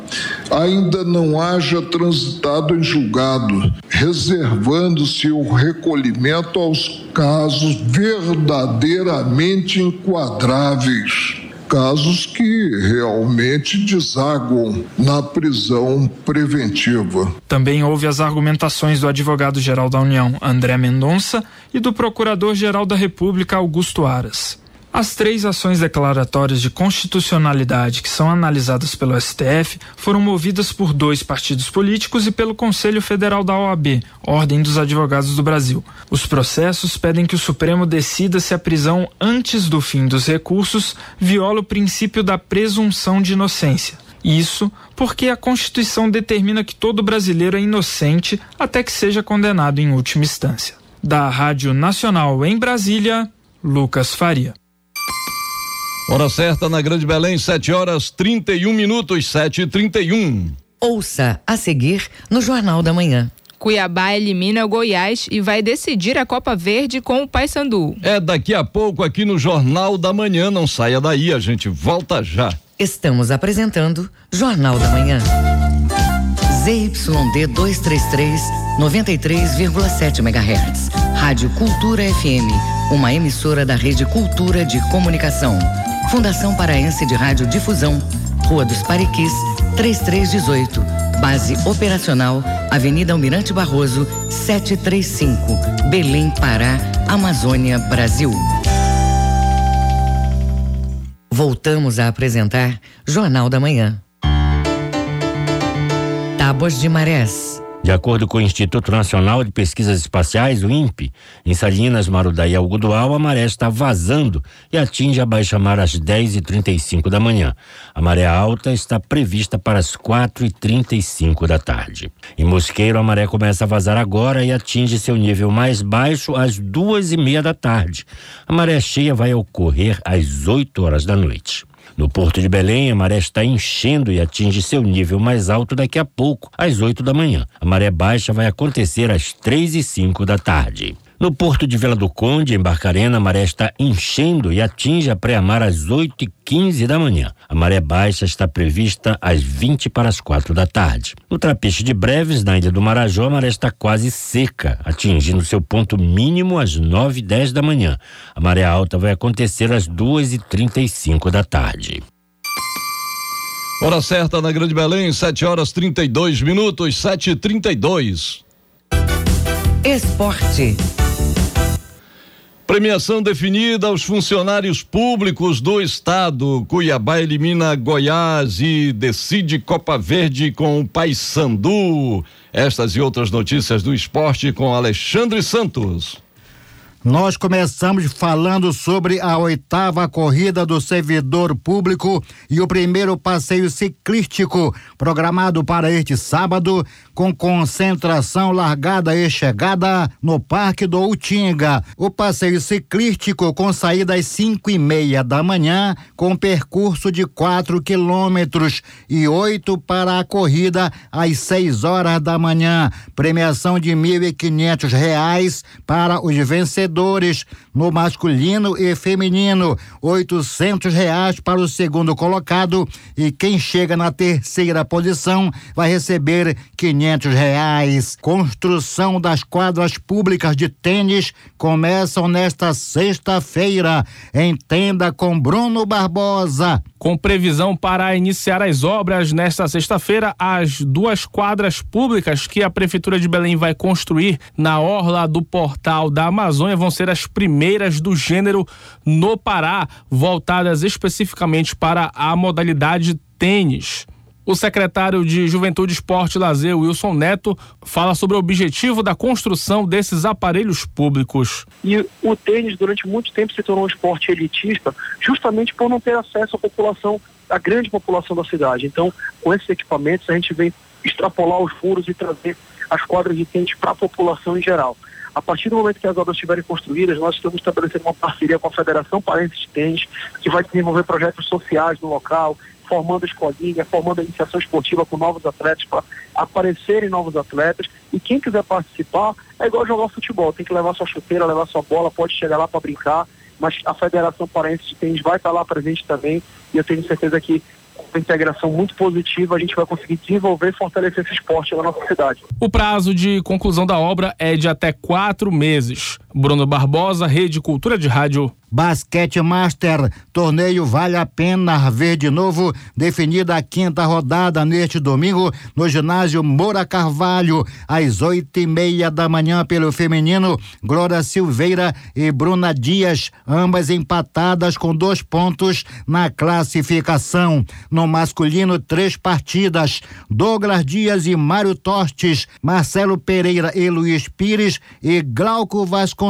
ainda não haja transitado em julgado, reservando-se o recolhimento aos casos verdadeiramente enquadráveis casos que realmente desaguam na prisão preventiva. Também houve as argumentações do advogado-geral da União, André Mendonça, e do procurador-geral da República, Augusto Aras. As três ações declaratórias de constitucionalidade que são analisadas pelo STF foram movidas por dois partidos políticos e pelo Conselho Federal da OAB, Ordem dos Advogados do Brasil. Os processos pedem que o Supremo decida se a prisão antes do fim dos recursos viola o princípio da presunção de inocência. Isso porque a Constituição determina que todo brasileiro é inocente até que seja condenado em última instância. Da Rádio Nacional em Brasília, Lucas Faria. Hora certa na Grande Belém, 7 horas 31 minutos, 7 e 31 Ouça a seguir no Jornal da Manhã. Cuiabá elimina o Goiás e vai decidir a Copa Verde com o Paysandu. É daqui a pouco aqui no Jornal da Manhã. Não saia daí, a gente volta já. Estamos apresentando Jornal da Manhã. ZYD 233, 93,7 MHz. Rádio Cultura FM, uma emissora da Rede Cultura de Comunicação. Fundação Paraense de Rádio Difusão, Rua dos Pariquis, 3318. Base operacional, Avenida Almirante Barroso, 735. Belém, Pará, Amazônia, Brasil. Voltamos a apresentar Jornal da Manhã. Tábuas de Marés. De acordo com o Instituto Nacional de Pesquisas Espaciais, o INPE, em Salinas, Marudá e Algodual, a maré está vazando e atinge a baixa mar às 10h35 da manhã. A maré alta está prevista para as 4h35 da tarde. Em Mosqueiro, a maré começa a vazar agora e atinge seu nível mais baixo às duas e meia da tarde. A maré cheia vai ocorrer às 8 horas da noite. No Porto de Belém, a maré está enchendo e atinge seu nível mais alto daqui a pouco, às 8 da manhã. A maré baixa vai acontecer às três e cinco da tarde. No porto de Vila do Conde, em Barcarena, a maré está enchendo e atinge a pré-mar às 8 e 15 da manhã. A maré baixa está prevista às 20 para as 4 da tarde. No Trapiche de Breves, na ilha do Marajó, a maré está quase seca, atingindo seu ponto mínimo às 9 e 10 da manhã. A maré alta vai acontecer às 2 e 35 da tarde. Hora certa na Grande Belém, 7 horas 32 minutos, 7 e 32 Esporte. Premiação definida aos funcionários públicos do estado. Cuiabá elimina Goiás e decide Copa Verde com o Paysandu. Estas e outras notícias do esporte com Alexandre Santos. Nós começamos falando sobre a oitava corrida do servidor público e o primeiro passeio ciclístico programado para este sábado, com concentração largada e chegada no Parque do Utinga. O passeio ciclístico com saída às cinco e meia da manhã, com percurso de quatro quilômetros e oito para a corrida às seis horas da manhã. Premiação de mil e quinhentos reais para os vencedores vencedores no masculino e feminino, oitocentos reais para o segundo colocado e quem chega na terceira posição vai receber quinhentos reais. Construção das quadras públicas de tênis começam nesta sexta-feira. Entenda com Bruno Barbosa. Com previsão para iniciar as obras nesta sexta-feira, as duas quadras públicas que a Prefeitura de Belém vai construir na orla do Portal da Amazônia vão ser as primeiras do gênero no Pará, voltadas especificamente para a modalidade tênis. O secretário de Juventude, Esporte e Lazer, Wilson Neto, fala sobre o objetivo da construção desses aparelhos públicos. E o tênis, durante muito tempo, se tornou um esporte elitista, justamente por não ter acesso à população a grande população da cidade. Então, com esses equipamentos, a gente vem extrapolar os furos e trazer as quadras de tênis para a população em geral. A partir do momento que as obras estiverem construídas, nós estamos estabelecendo uma parceria com a Federação Paraense de Tênis, que vai desenvolver projetos sociais no local, formando escolinha, formando a iniciação esportiva com novos atletas para aparecerem novos atletas. E quem quiser participar é igual jogar futebol, tem que levar sua chuteira, levar sua bola, pode chegar lá para brincar, mas a Federação Paraense de Tênis vai estar lá presente também e eu tenho certeza que uma integração muito positiva, a gente vai conseguir desenvolver e fortalecer esse esporte na nossa cidade. O prazo de conclusão da obra é de até quatro meses. Bruno Barbosa, Rede Cultura de Rádio. Basquete Master, torneio vale a pena ver de novo, definida a quinta rodada neste domingo no ginásio Moura Carvalho, às oito e meia da manhã pelo feminino, Glória Silveira e Bruna Dias, ambas empatadas com dois pontos na classificação. No masculino, três partidas, Douglas Dias e Mário Tostes, Marcelo Pereira e Luiz Pires e Glauco Vasconcelos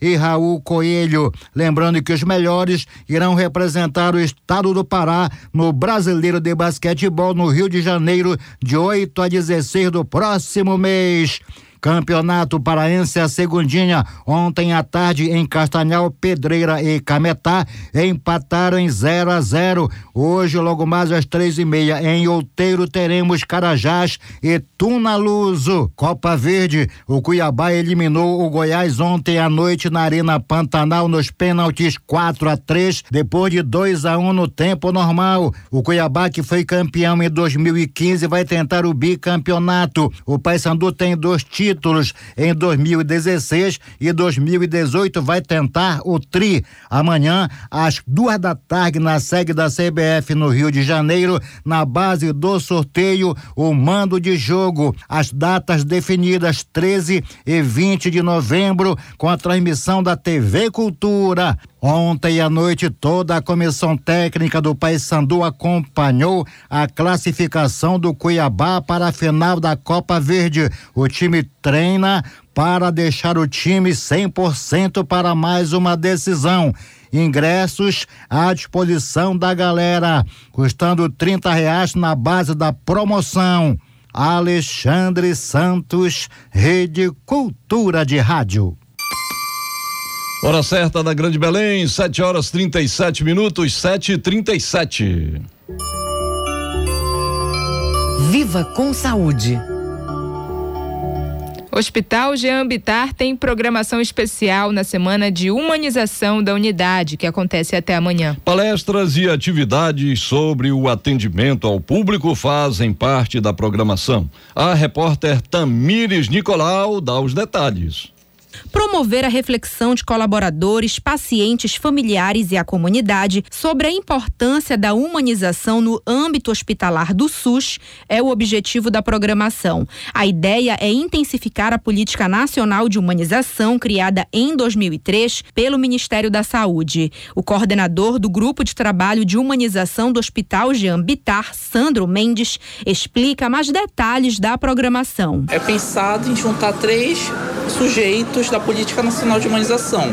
e Raul Coelho. Lembrando que os melhores irão representar o estado do Pará no Brasileiro de Basquetebol no Rio de Janeiro, de 8 a 16 do próximo mês. Campeonato Paraense a Segundinha. Ontem à tarde em Castanhal, Pedreira e Cametá empataram em 0 a 0. Hoje, logo mais às três e meia, em Outeiro, teremos Carajás e Tunaluso. Copa Verde, o Cuiabá eliminou o Goiás ontem à noite na Arena Pantanal nos pênaltis 4 a 3, depois de 2 a 1 no tempo normal. O Cuiabá, que foi campeão em 2015, vai tentar o bicampeonato. O Paysandu tem dois títulos títulos em 2016 e 2018 vai tentar o tri. Amanhã, às duas da tarde, na sede da CBF no Rio de Janeiro, na base do sorteio, o mando de jogo. As datas definidas 13 e 20 de novembro, com a transmissão da TV Cultura. Ontem à noite, toda a comissão técnica do Paysandu acompanhou a classificação do Cuiabá para a final da Copa Verde. O time treina para deixar o time 100% para mais uma decisão. Ingressos à disposição da galera, custando 30 reais na base da promoção. Alexandre Santos, Rede Cultura de Rádio. Hora certa da Grande Belém, 7 horas 37 minutos, 7 e 37 Viva com saúde. Hospital Jean Bitar tem programação especial na semana de humanização da unidade, que acontece até amanhã. Palestras e atividades sobre o atendimento ao público fazem parte da programação. A repórter Tamires Nicolau dá os detalhes promover a reflexão de colaboradores, pacientes, familiares e a comunidade sobre a importância da humanização no âmbito hospitalar do SUS é o objetivo da programação. A ideia é intensificar a política nacional de humanização criada em 2003 pelo Ministério da Saúde. O coordenador do grupo de trabalho de humanização do Hospital Jean Bitar, Sandro Mendes, explica mais detalhes da programação. É pensado em juntar três sujeitos da política nacional de humanização,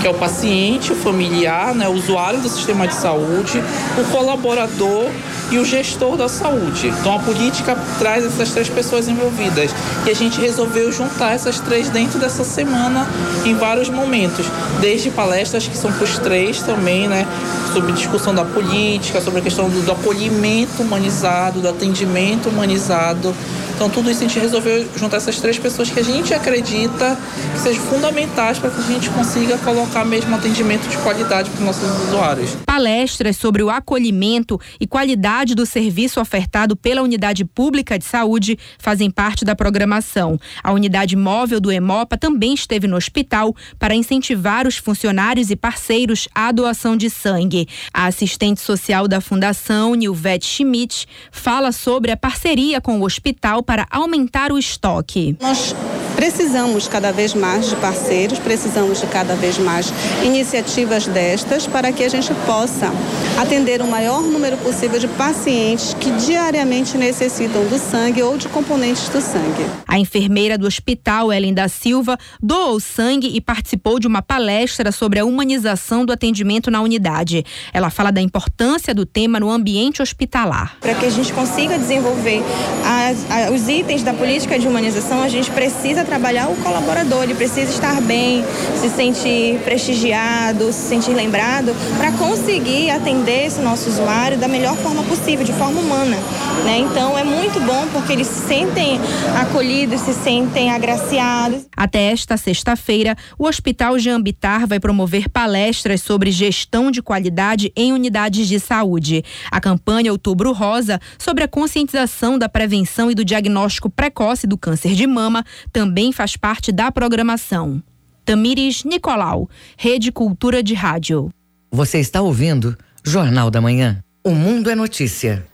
que é o paciente, o familiar, né, o usuário do sistema de saúde, o colaborador e o gestor da saúde. Então a política traz essas três pessoas envolvidas e a gente resolveu juntar essas três dentro dessa semana em vários momentos, desde palestras que são para os três também, né, sobre discussão da política, sobre a questão do, do acolhimento humanizado, do atendimento humanizado então, tudo isso a gente resolveu juntar essas três pessoas que a gente acredita que sejam fundamentais para que a gente consiga colocar mesmo atendimento de qualidade para os nossos usuários. Palestras sobre o acolhimento e qualidade do serviço ofertado pela Unidade Pública de Saúde fazem parte da programação. A unidade móvel do EMOPA também esteve no hospital para incentivar os funcionários e parceiros à doação de sangue. A assistente social da Fundação, Nilvete Schmidt, fala sobre a parceria com o hospital para aumentar o estoque. Nós Precisamos cada vez mais de parceiros, precisamos de cada vez mais iniciativas destas para que a gente possa atender o maior número possível de pacientes que diariamente necessitam do sangue ou de componentes do sangue. A enfermeira do hospital, Ellen da Silva, doou sangue e participou de uma palestra sobre a humanização do atendimento na unidade. Ela fala da importância do tema no ambiente hospitalar. Para que a gente consiga desenvolver as, a, os itens da política de humanização, a gente precisa trabalhar o colaborador, ele precisa estar bem, se sentir prestigiado, se sentir lembrado, para conseguir atender esse nosso usuário da melhor forma possível, de forma humana. Né? Então é muito bom porque eles se sentem acolhidos, se sentem agraciados. Até esta sexta-feira, o Hospital Jean Bitar vai promover palestras sobre gestão de qualidade em unidades de saúde. A campanha Outubro Rosa, sobre a conscientização da prevenção e do diagnóstico precoce do câncer de mama, também faz parte da programação. Tamires Nicolau, Rede Cultura de Rádio. Você está ouvindo Jornal da Manhã. O Mundo é Notícia.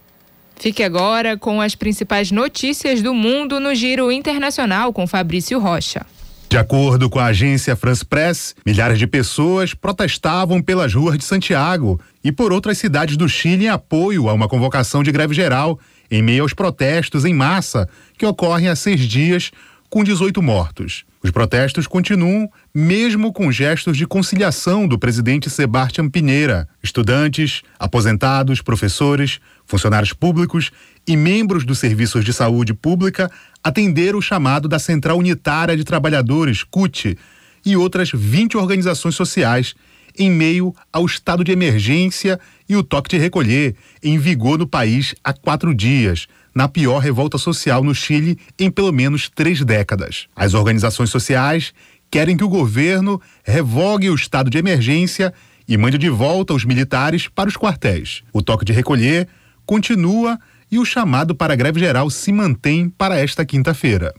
Fique agora com as principais notícias do mundo no Giro Internacional com Fabrício Rocha. De acordo com a agência France Press, milhares de pessoas protestavam pelas ruas de Santiago e por outras cidades do Chile em apoio a uma convocação de greve geral em meio aos protestos em massa que ocorrem há seis dias, com 18 mortos. Os protestos continuam, mesmo com gestos de conciliação do presidente Sebastião Pinheira. Estudantes, aposentados, professores, funcionários públicos e membros dos serviços de saúde pública atenderam o chamado da Central Unitária de Trabalhadores, CUT, e outras 20 organizações sociais, em meio ao estado de emergência e o toque de recolher, em vigor no país há quatro dias na pior revolta social no Chile em pelo menos três décadas. As organizações sociais querem que o governo revogue o estado de emergência e mande de volta os militares para os quartéis. O toque de recolher continua e o chamado para greve geral se mantém para esta quinta-feira.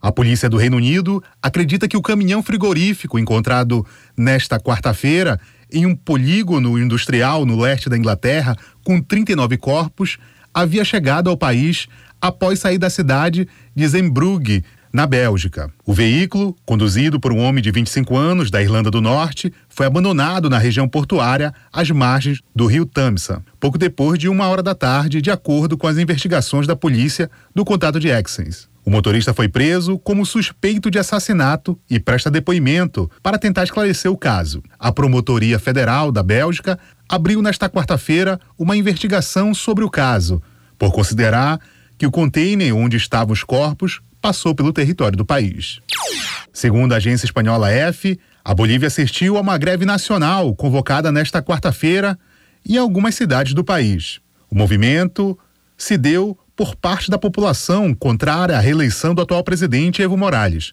A polícia do Reino Unido acredita que o caminhão frigorífico encontrado nesta quarta-feira em um polígono industrial no leste da Inglaterra, com 39 corpos, havia chegado ao país após sair da cidade de Zembrugge, na Bélgica. O veículo, conduzido por um homem de 25 anos da Irlanda do Norte, foi abandonado na região portuária às margens do rio Tamsa, pouco depois de uma hora da tarde, de acordo com as investigações da polícia do contato de Exens. O motorista foi preso como suspeito de assassinato e presta depoimento para tentar esclarecer o caso. A Promotoria Federal da Bélgica abriu nesta quarta-feira uma investigação sobre o caso, por considerar que o container onde estavam os corpos passou pelo território do país. Segundo a agência espanhola F, a Bolívia assistiu a uma greve nacional convocada nesta quarta-feira em algumas cidades do país. O movimento se deu por parte da população contrária à reeleição do atual presidente Evo Morales.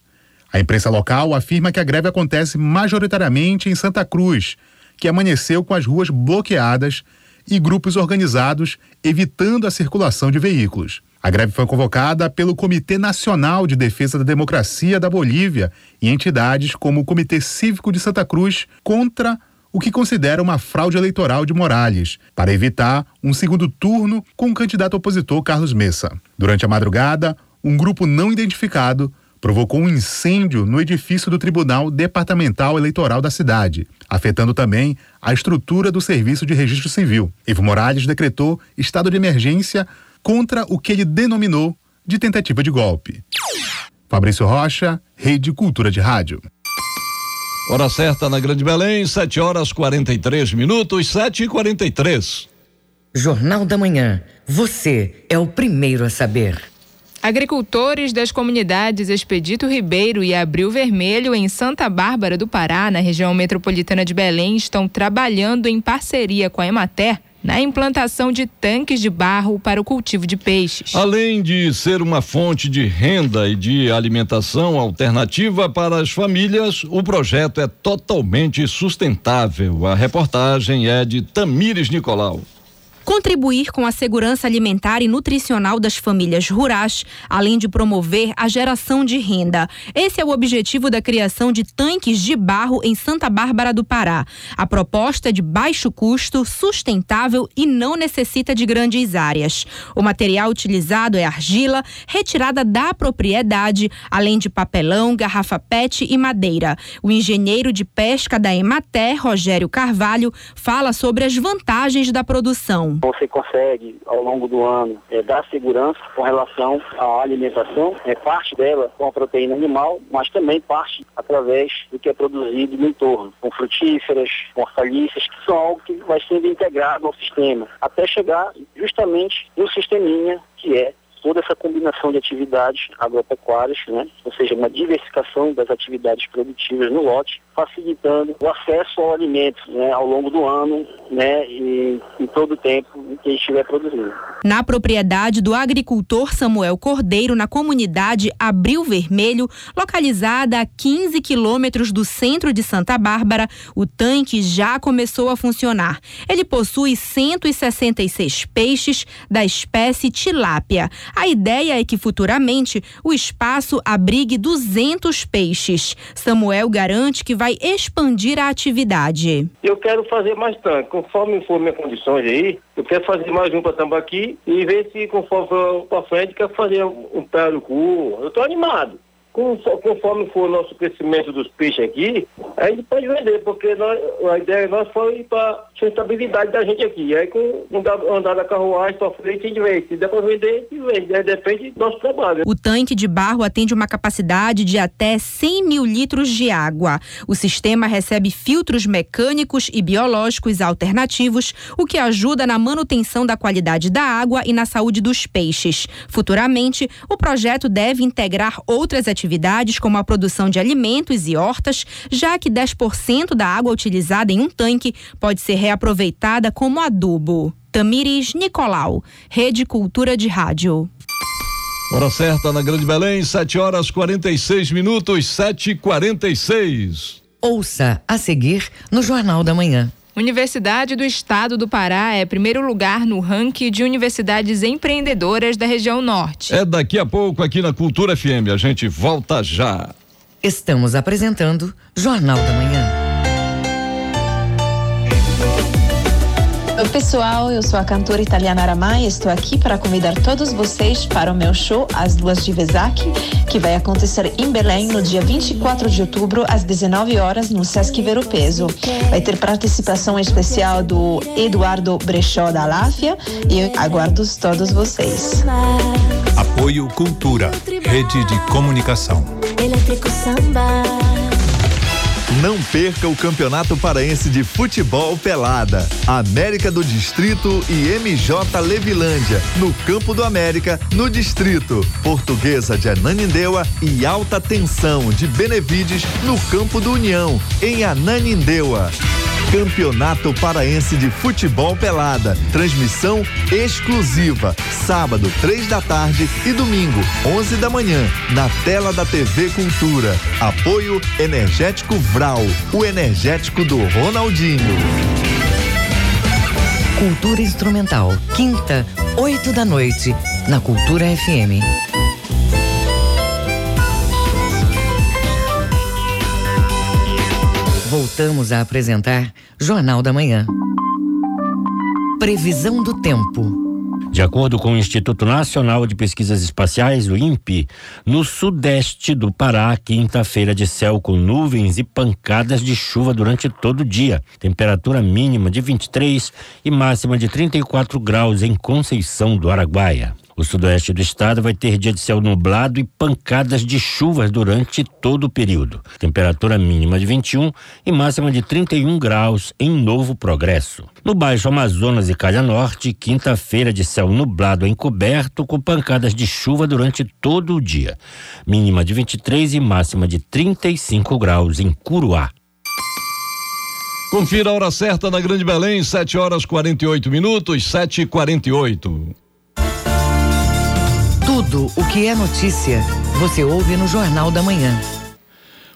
A imprensa local afirma que a greve acontece majoritariamente em Santa Cruz, que amanheceu com as ruas bloqueadas e grupos organizados evitando a circulação de veículos. A greve foi convocada pelo Comitê Nacional de Defesa da Democracia da Bolívia e entidades como o Comitê Cívico de Santa Cruz contra o que considera uma fraude eleitoral de Morales, para evitar um segundo turno com o candidato opositor Carlos Messa. Durante a madrugada, um grupo não identificado provocou um incêndio no edifício do Tribunal Departamental Eleitoral da cidade, afetando também a estrutura do Serviço de Registro Civil. Evo Morales decretou estado de emergência contra o que ele denominou de tentativa de golpe. Fabrício Rocha, Rede Cultura de Rádio. Hora certa na Grande Belém, 7 horas 43 minutos, 7 e 43 Jornal da Manhã. Você é o primeiro a saber. Agricultores das comunidades Expedito Ribeiro e Abril Vermelho, em Santa Bárbara do Pará, na região metropolitana de Belém, estão trabalhando em parceria com a Emater na implantação de tanques de barro para o cultivo de peixes. Além de ser uma fonte de renda e de alimentação alternativa para as famílias, o projeto é totalmente sustentável. A reportagem é de Tamires Nicolau. Contribuir com a segurança alimentar e nutricional das famílias rurais, além de promover a geração de renda. Esse é o objetivo da criação de tanques de barro em Santa Bárbara do Pará. A proposta é de baixo custo, sustentável e não necessita de grandes áreas. O material utilizado é argila, retirada da propriedade, além de papelão, garrafa PET e madeira. O engenheiro de pesca da Emater, Rogério Carvalho, fala sobre as vantagens da produção. Você consegue, ao longo do ano, é, dar segurança com relação à alimentação, é parte dela com a proteína animal, mas também parte através do que é produzido no entorno, com frutíferas, com hortaliças, que são algo que vai sendo integrado ao sistema, até chegar justamente no sisteminha que é toda essa combinação de atividades agropecuárias, né? ou seja, uma diversificação das atividades produtivas no lote, facilitando o acesso ao alimento né? ao longo do ano né? e em todo o tempo que estiver produzindo. Na propriedade do agricultor Samuel Cordeiro, na comunidade Abril Vermelho, localizada a 15 quilômetros do centro de Santa Bárbara, o tanque já começou a funcionar. Ele possui 166 peixes da espécie tilápia. A ideia é que futuramente o espaço abrigue 200 peixes. Samuel garante que vai expandir a atividade. Eu quero fazer mais tanque, conforme for minhas condições aí, eu quero fazer mais um para Tambaqui e ver se conforme for para frente quero fazer um pé do cu. Eu estou animado conforme for o nosso crescimento dos peixes aqui, a gente pode vender, porque nós, a ideia nossa foi para a sustentabilidade da gente aqui. Aí com andar, da carruagem para frente, a gente vende. Se der para vender, a gente vende. Aí depende do nosso trabalho. O tanque de barro atende uma capacidade de até 100 mil litros de água. O sistema recebe filtros mecânicos e biológicos alternativos, o que ajuda na manutenção da qualidade da água e na saúde dos peixes. Futuramente, o projeto deve integrar outras atividades atividades como a produção de alimentos e hortas, já que 10% da água utilizada em um tanque pode ser reaproveitada como adubo. Tamires Nicolau, Rede Cultura de Rádio. Hora certa na Grande Belém, 7 horas 46 minutos, 7 e 46 Ouça a seguir no Jornal da Manhã. Universidade do Estado do Pará é primeiro lugar no ranking de universidades empreendedoras da região norte. É daqui a pouco aqui na Cultura FM. A gente volta já. Estamos apresentando Jornal da Manhã. Oi, pessoal, eu sou a cantora italiana Aramai e estou aqui para convidar todos vocês para o meu show As Duas de Vesac, que vai acontecer em Belém no dia 24 de outubro, às 19 horas, no Sesc Ver o Peso. Vai ter participação especial do Eduardo Brechó da Láfia e eu aguardo todos vocês. Apoio Cultura, Rede de Comunicação. Elétrico Samba. Não perca o Campeonato Paraense de Futebol Pelada. América do Distrito e MJ Levilândia, no Campo do América, no Distrito. Portuguesa de Ananindeua e Alta Tensão de Benevides, no Campo do União, em Ananindeua. Campeonato Paraense de Futebol Pelada. Transmissão exclusiva. Sábado, três da tarde e domingo, onze da manhã, na tela da TV Cultura. Apoio Energético Vral, o energético do Ronaldinho. Cultura Instrumental, quinta, oito da noite, na Cultura FM. Voltamos a apresentar Jornal da Manhã. Previsão do tempo. De acordo com o Instituto Nacional de Pesquisas Espaciais, o INPE, no sudeste do Pará, quinta-feira de céu com nuvens e pancadas de chuva durante todo o dia. Temperatura mínima de 23 e máxima de 34 graus em Conceição do Araguaia. O sudoeste do estado vai ter dia de céu nublado e pancadas de chuvas durante todo o período. Temperatura mínima de 21 e máxima de 31 graus em Novo Progresso. No Baixo Amazonas e Calha Norte, quinta-feira de céu nublado encoberto com pancadas de chuva durante todo o dia. Mínima de 23 e máxima de 35 graus em Curuá. Confira a hora certa na Grande Belém, 7 horas 48 minutos, 7 e 48 tudo o que é notícia, você ouve no Jornal da Manhã.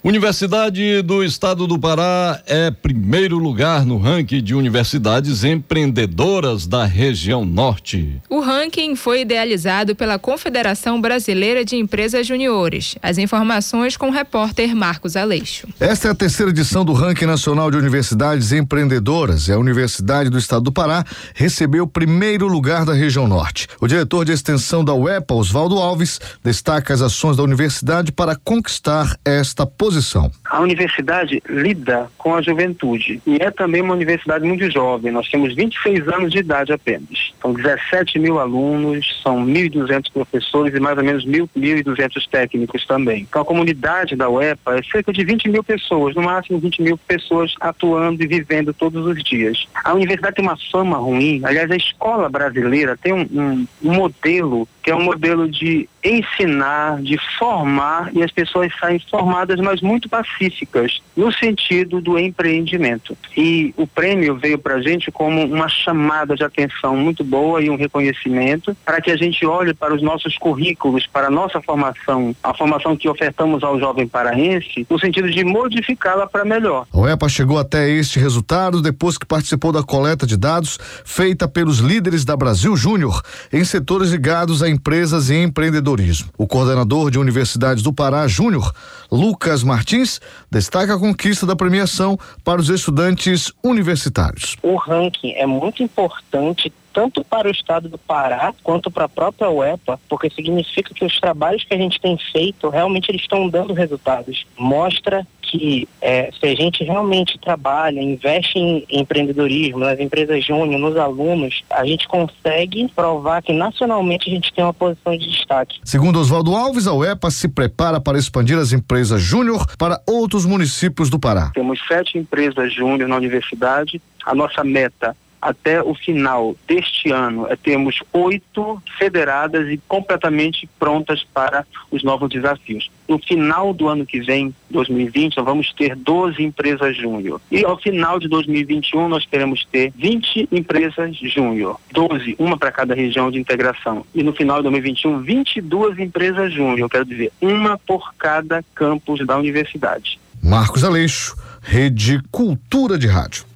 Universidade do Estado do Pará é primeiro lugar no ranking de universidades empreendedoras da região norte. O ranking foi idealizado pela Confederação Brasileira de Empresas Juniores. As informações com o repórter Marcos Aleixo. Esta é a terceira edição do ranking nacional de universidades empreendedoras. A Universidade do Estado do Pará recebeu o primeiro lugar da região norte. O diretor de extensão da UEPA, Oswaldo Alves, destaca as ações da universidade para conquistar esta posição posição? A universidade lida com a juventude e é também uma universidade muito jovem. Nós temos 26 anos de idade apenas. São 17 mil alunos, são 1.200 professores e mais ou menos 1.200 técnicos também. Então a comunidade da UEPA é cerca de 20 mil pessoas, no máximo 20 mil pessoas atuando e vivendo todos os dias. A universidade tem uma fama ruim, aliás, a escola brasileira tem um, um, um modelo que é um modelo de ensinar, de formar e as pessoas saem formadas, mas muito pacíficas, no sentido do empreendimento. E o prêmio veio para a gente como uma chamada de atenção muito boa e um reconhecimento para que a gente olhe para os nossos currículos, para a nossa formação, a formação que ofertamos ao jovem paraense, no sentido de modificá-la para melhor. A UEPA chegou até este resultado depois que participou da coleta de dados feita pelos líderes da Brasil Júnior em setores ligados a empresas e empreendedorismo. O coordenador de universidades do Pará, Júnior, Lucas Martins, destaca a conquista da premiação para os estudantes universitários. O ranking é muito importante tanto para o estado do Pará quanto para a própria UEPA, porque significa que os trabalhos que a gente tem feito realmente eles estão dando resultados. Mostra que é, se a gente realmente trabalha, investe em empreendedorismo, nas empresas júnior, nos alunos, a gente consegue provar que nacionalmente a gente tem uma posição de destaque. Segundo Oswaldo Alves, a UEPA se prepara para expandir as empresas júnior para outros municípios do Pará. Temos sete empresas júnior na universidade. A nossa meta até o final deste ano é, temos oito federadas e completamente prontas para os novos desafios. No final do ano que vem, 2020, nós vamos ter 12 empresas júnior. E ao final de 2021, nós queremos ter 20 empresas júnior, 12, uma para cada região de integração. E no final de 2021, 22 empresas júnior, quero dizer, uma por cada campus da universidade. Marcos Aleixo, Rede Cultura de Rádio.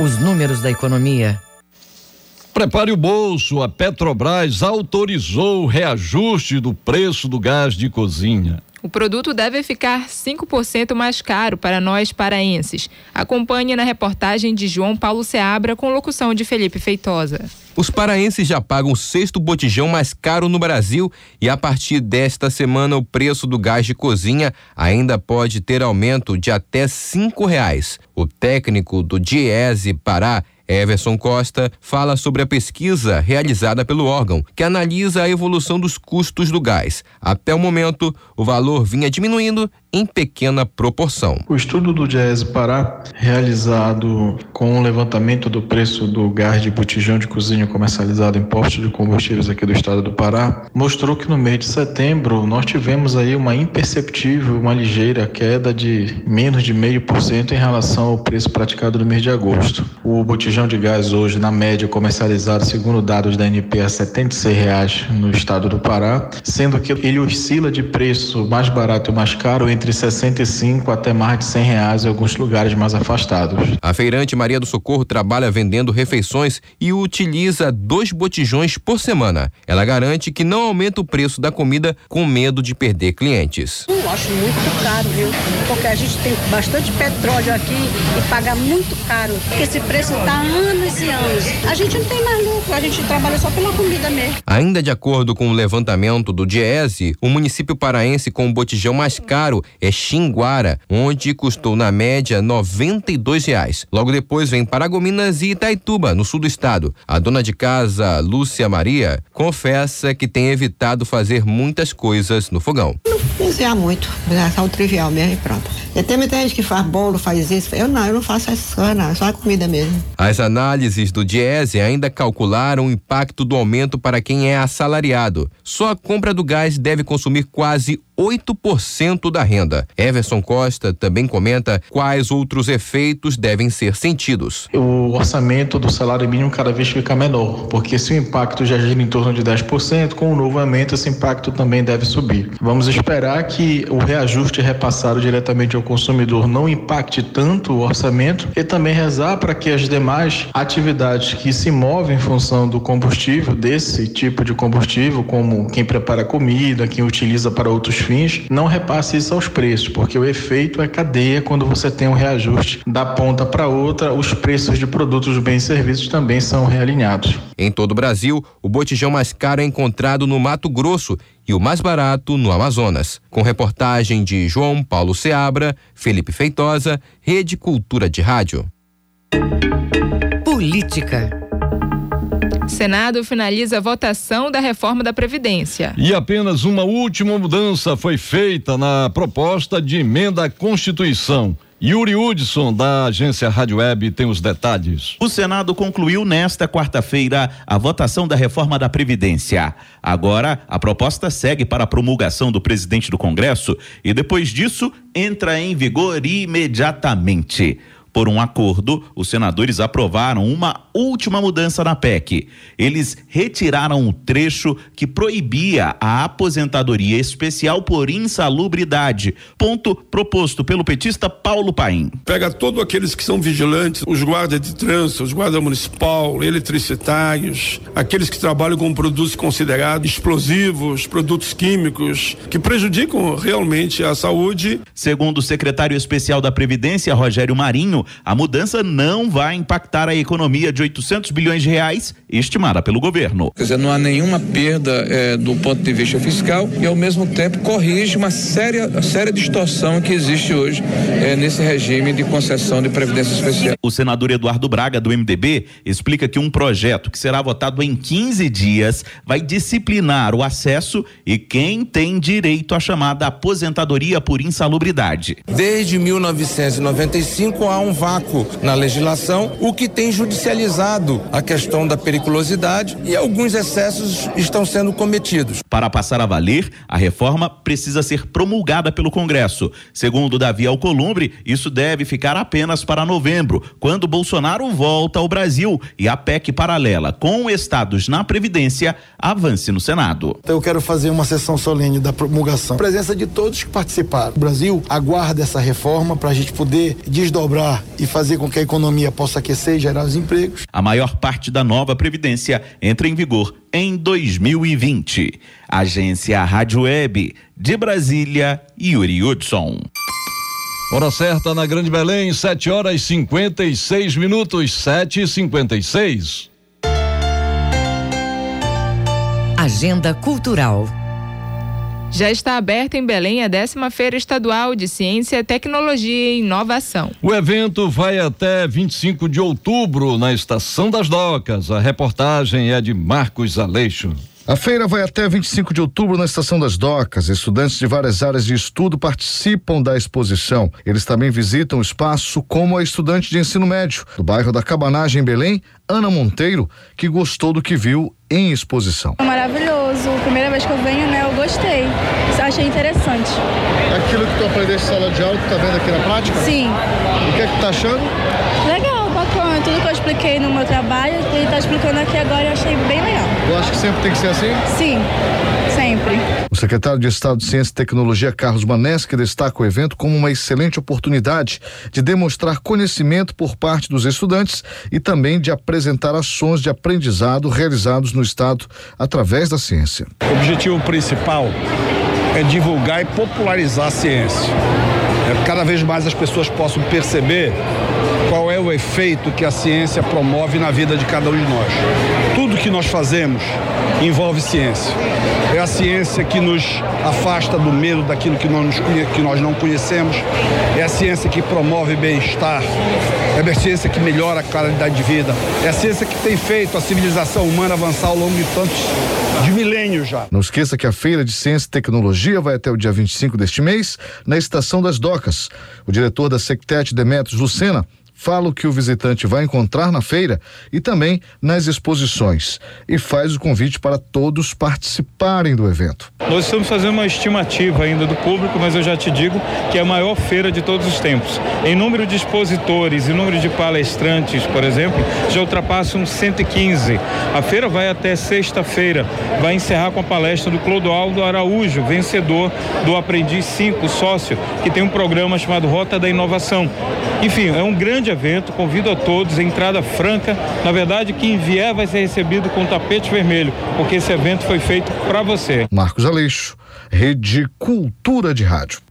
Os números da economia. Prepare o bolso, a Petrobras autorizou o reajuste do preço do gás de cozinha. O produto deve ficar 5% mais caro para nós paraenses. Acompanhe na reportagem de João Paulo Seabra com locução de Felipe Feitosa. Os paraenses já pagam o sexto botijão mais caro no Brasil e a partir desta semana o preço do gás de cozinha ainda pode ter aumento de até cinco reais. O técnico do Diese Pará Everson Costa fala sobre a pesquisa realizada pelo órgão, que analisa a evolução dos custos do gás. Até o momento, o valor vinha diminuindo em pequena proporção. O estudo do Diese Pará, realizado com o levantamento do preço do gás de botijão de cozinha comercializado em postos de combustíveis aqui do estado do Pará, mostrou que no mês de setembro nós tivemos aí uma imperceptível, uma ligeira queda de menos de meio por cento em relação ao preço praticado no mês de agosto. O botijão de gás hoje, na média, comercializado, segundo dados da ANP, a 76 reais no estado do Pará, sendo que ele oscila de preço mais barato e mais caro entre 65 até mais de 100 reais em alguns lugares mais afastados. A feirante Maria do Socorro trabalha vendendo refeições e utiliza dois botijões por semana. Ela garante que não aumenta o preço da comida com medo de perder clientes. Eu acho muito caro, viu? Porque a gente tem bastante petróleo aqui e paga muito caro. Porque esse preço está anos e anos. A gente não tem mais lucro, a gente trabalha só pela comida mesmo. Ainda de acordo com o levantamento do Diese, o município paraense com o botijão mais caro é Xinguara, onde custou na média 92 reais. Logo depois vem Paragominas e Itaituba, no sul do estado. A dona de casa, Lúcia Maria, confessa que tem evitado fazer muitas coisas no fogão. Não cozinhar muito, só o trivial mesmo e pronto. E tem muita gente que faz bolo, faz isso. Eu não, eu não faço essas coisas, não, só a comida mesmo. As análises do Diese ainda calcularam o impacto do aumento para quem é assalariado. Só a compra do gás deve consumir quase 8% da renda. Everson Costa também comenta quais outros efeitos devem ser sentidos. O orçamento do salário mínimo cada vez fica menor, porque se o impacto já gira em torno de 10%, com o novo aumento esse impacto também deve subir. Vamos esperar que o reajuste repassado diretamente ao consumidor não impacte tanto o orçamento e também rezar para que as demais atividades que se movem em função do combustível, desse tipo de combustível, como quem prepara comida, quem utiliza para outros fins, não repasse isso aos preços, porque o efeito é cadeia quando você tem um reajuste da ponta para outra, os preços de produtos, bens e serviços também são realinhados. Em todo o Brasil, o botijão mais caro é encontrado no Mato Grosso e o mais barato no Amazonas. Com reportagem de João Paulo Seabra, Felipe Feitosa, Rede Cultura de Rádio. Política. Senado finaliza a votação da reforma da Previdência. E apenas uma última mudança foi feita na proposta de emenda à Constituição. Yuri Hudson, da agência Rádio Web, tem os detalhes. O Senado concluiu nesta quarta-feira a votação da reforma da Previdência. Agora, a proposta segue para a promulgação do presidente do Congresso e, depois disso, entra em vigor imediatamente. Por um acordo, os senadores aprovaram uma última mudança na PEC. Eles retiraram o trecho que proibia a aposentadoria especial por insalubridade, ponto proposto pelo petista Paulo Paim. Pega todos aqueles que são vigilantes, os guardas de trânsito, os guardas municipal, eletricitários, aqueles que trabalham com produtos considerados explosivos, produtos químicos, que prejudicam realmente a saúde. Segundo o secretário especial da Previdência, Rogério Marinho, a mudança não vai impactar a economia de 800 bilhões de reais estimada pelo governo. Quer dizer, não há nenhuma perda é, do ponto de vista fiscal e, ao mesmo tempo, corrige uma séria, séria distorção que existe hoje é, nesse regime de concessão de previdência especial. O senador Eduardo Braga, do MDB, explica que um projeto que será votado em 15 dias vai disciplinar o acesso e quem tem direito à chamada aposentadoria por insalubridade. Desde 1995 há um vácuo na legislação, o que tem judicializado a questão da periculosidade e alguns excessos estão sendo cometidos. Para passar a valer, a reforma precisa ser promulgada pelo Congresso. Segundo Davi Alcolumbre, isso deve ficar apenas para novembro, quando Bolsonaro volta ao Brasil e a PEC paralela com estados na Previdência avance no Senado. Então eu quero fazer uma sessão solene da promulgação. A presença de todos que participaram. O Brasil aguarda essa reforma para a gente poder desdobrar e fazer com que a economia possa aquecer e gerar os empregos. A maior parte da nova Previdência entra em vigor em 2020. Agência Rádio Web de Brasília, Yuri Hudson. Hora certa na Grande Belém, 7 horas e 56 minutos, 7 e 56. Agenda Cultural. Já está aberta em Belém a décima Feira Estadual de Ciência, Tecnologia e Inovação. O evento vai até 25 de outubro na Estação das Docas. A reportagem é de Marcos Aleixo. A feira vai até 25 de outubro na Estação das Docas. Estudantes de várias áreas de estudo participam da exposição. Eles também visitam o espaço como a estudante de ensino médio do bairro da Cabanagem, em Belém, Ana Monteiro, que gostou do que viu em exposição. Maravilhoso. Primeira vez que eu venho, gostei. Achei interessante. Aquilo que tu aprendeste em sala de aula, tu tá vendo aqui na prática? Sim. O que é que tu tá achando? Legal, bacana. Tudo que eu expliquei no meu trabalho, ele tá explicando aqui agora e eu achei bem legal. Eu acho que sempre tem que ser assim? Sim, sempre. O secretário de Estado de Ciência e Tecnologia, Carlos Maneschi, destaca o evento como uma excelente oportunidade de demonstrar conhecimento por parte dos estudantes e também de apresentar ações de aprendizado realizados no Estado através da ciência. O objetivo principal é divulgar e popularizar a ciência. É, cada vez mais as pessoas possam perceber qual é o efeito que a ciência promove na vida de cada um de nós. Tudo que nós fazemos envolve ciência. É a ciência que nos afasta do medo daquilo que nós, que nós não conhecemos. É a ciência que promove bem-estar. É a ciência que melhora a qualidade de vida. É a ciência que tem feito a civilização humana avançar ao longo de tantos de milênios já. Não esqueça que a Feira de Ciência e Tecnologia vai até o dia 25 deste mês na Estação das Docas. O diretor da Sectet Demetrios Lucena fala o que o visitante vai encontrar na feira e também nas exposições e faz o convite para todos participarem do evento. Nós estamos fazendo uma estimativa ainda do público, mas eu já te digo que é a maior feira de todos os tempos. Em número de expositores e número de palestrantes, por exemplo, já ultrapassam 115. A feira vai até sexta-feira. Vai encerrar com a palestra do Clodoaldo Araújo, vencedor do Aprendiz 5, sócio, que tem um programa chamado Rota da Inovação. Enfim, é um grande evento, convido a todos, entrada franca. Na verdade, quem vier vai ser recebido com tapete vermelho, porque esse evento foi feito para você. Marcos Aleixo, Rede Cultura de Rádio.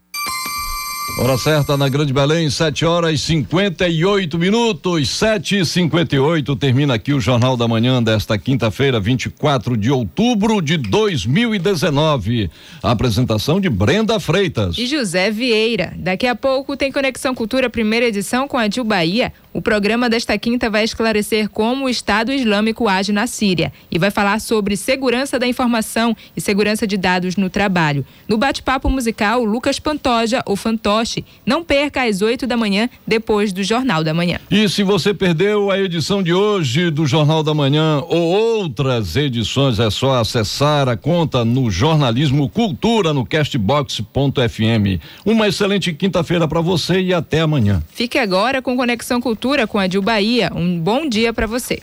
Hora certa na Grande Belém, 7 horas e 58 minutos, 7 e 58 Termina aqui o Jornal da Manhã desta quinta-feira, 24 de outubro de 2019. A apresentação de Brenda Freitas e José Vieira. Daqui a pouco tem Conexão Cultura, primeira edição com a Dil Bahia. O programa desta quinta vai esclarecer como o Estado Islâmico age na Síria e vai falar sobre segurança da informação e segurança de dados no trabalho. No bate-papo musical, Lucas Pantoja, ou Fantoche. Não perca às 8 da manhã, depois do Jornal da Manhã. E se você perdeu a edição de hoje do Jornal da Manhã ou outras edições, é só acessar a conta no Jornalismo Cultura no castbox.fm. Uma excelente quinta-feira para você e até amanhã. Fique agora com Conexão Com a Dil Bahia. Um bom dia para você.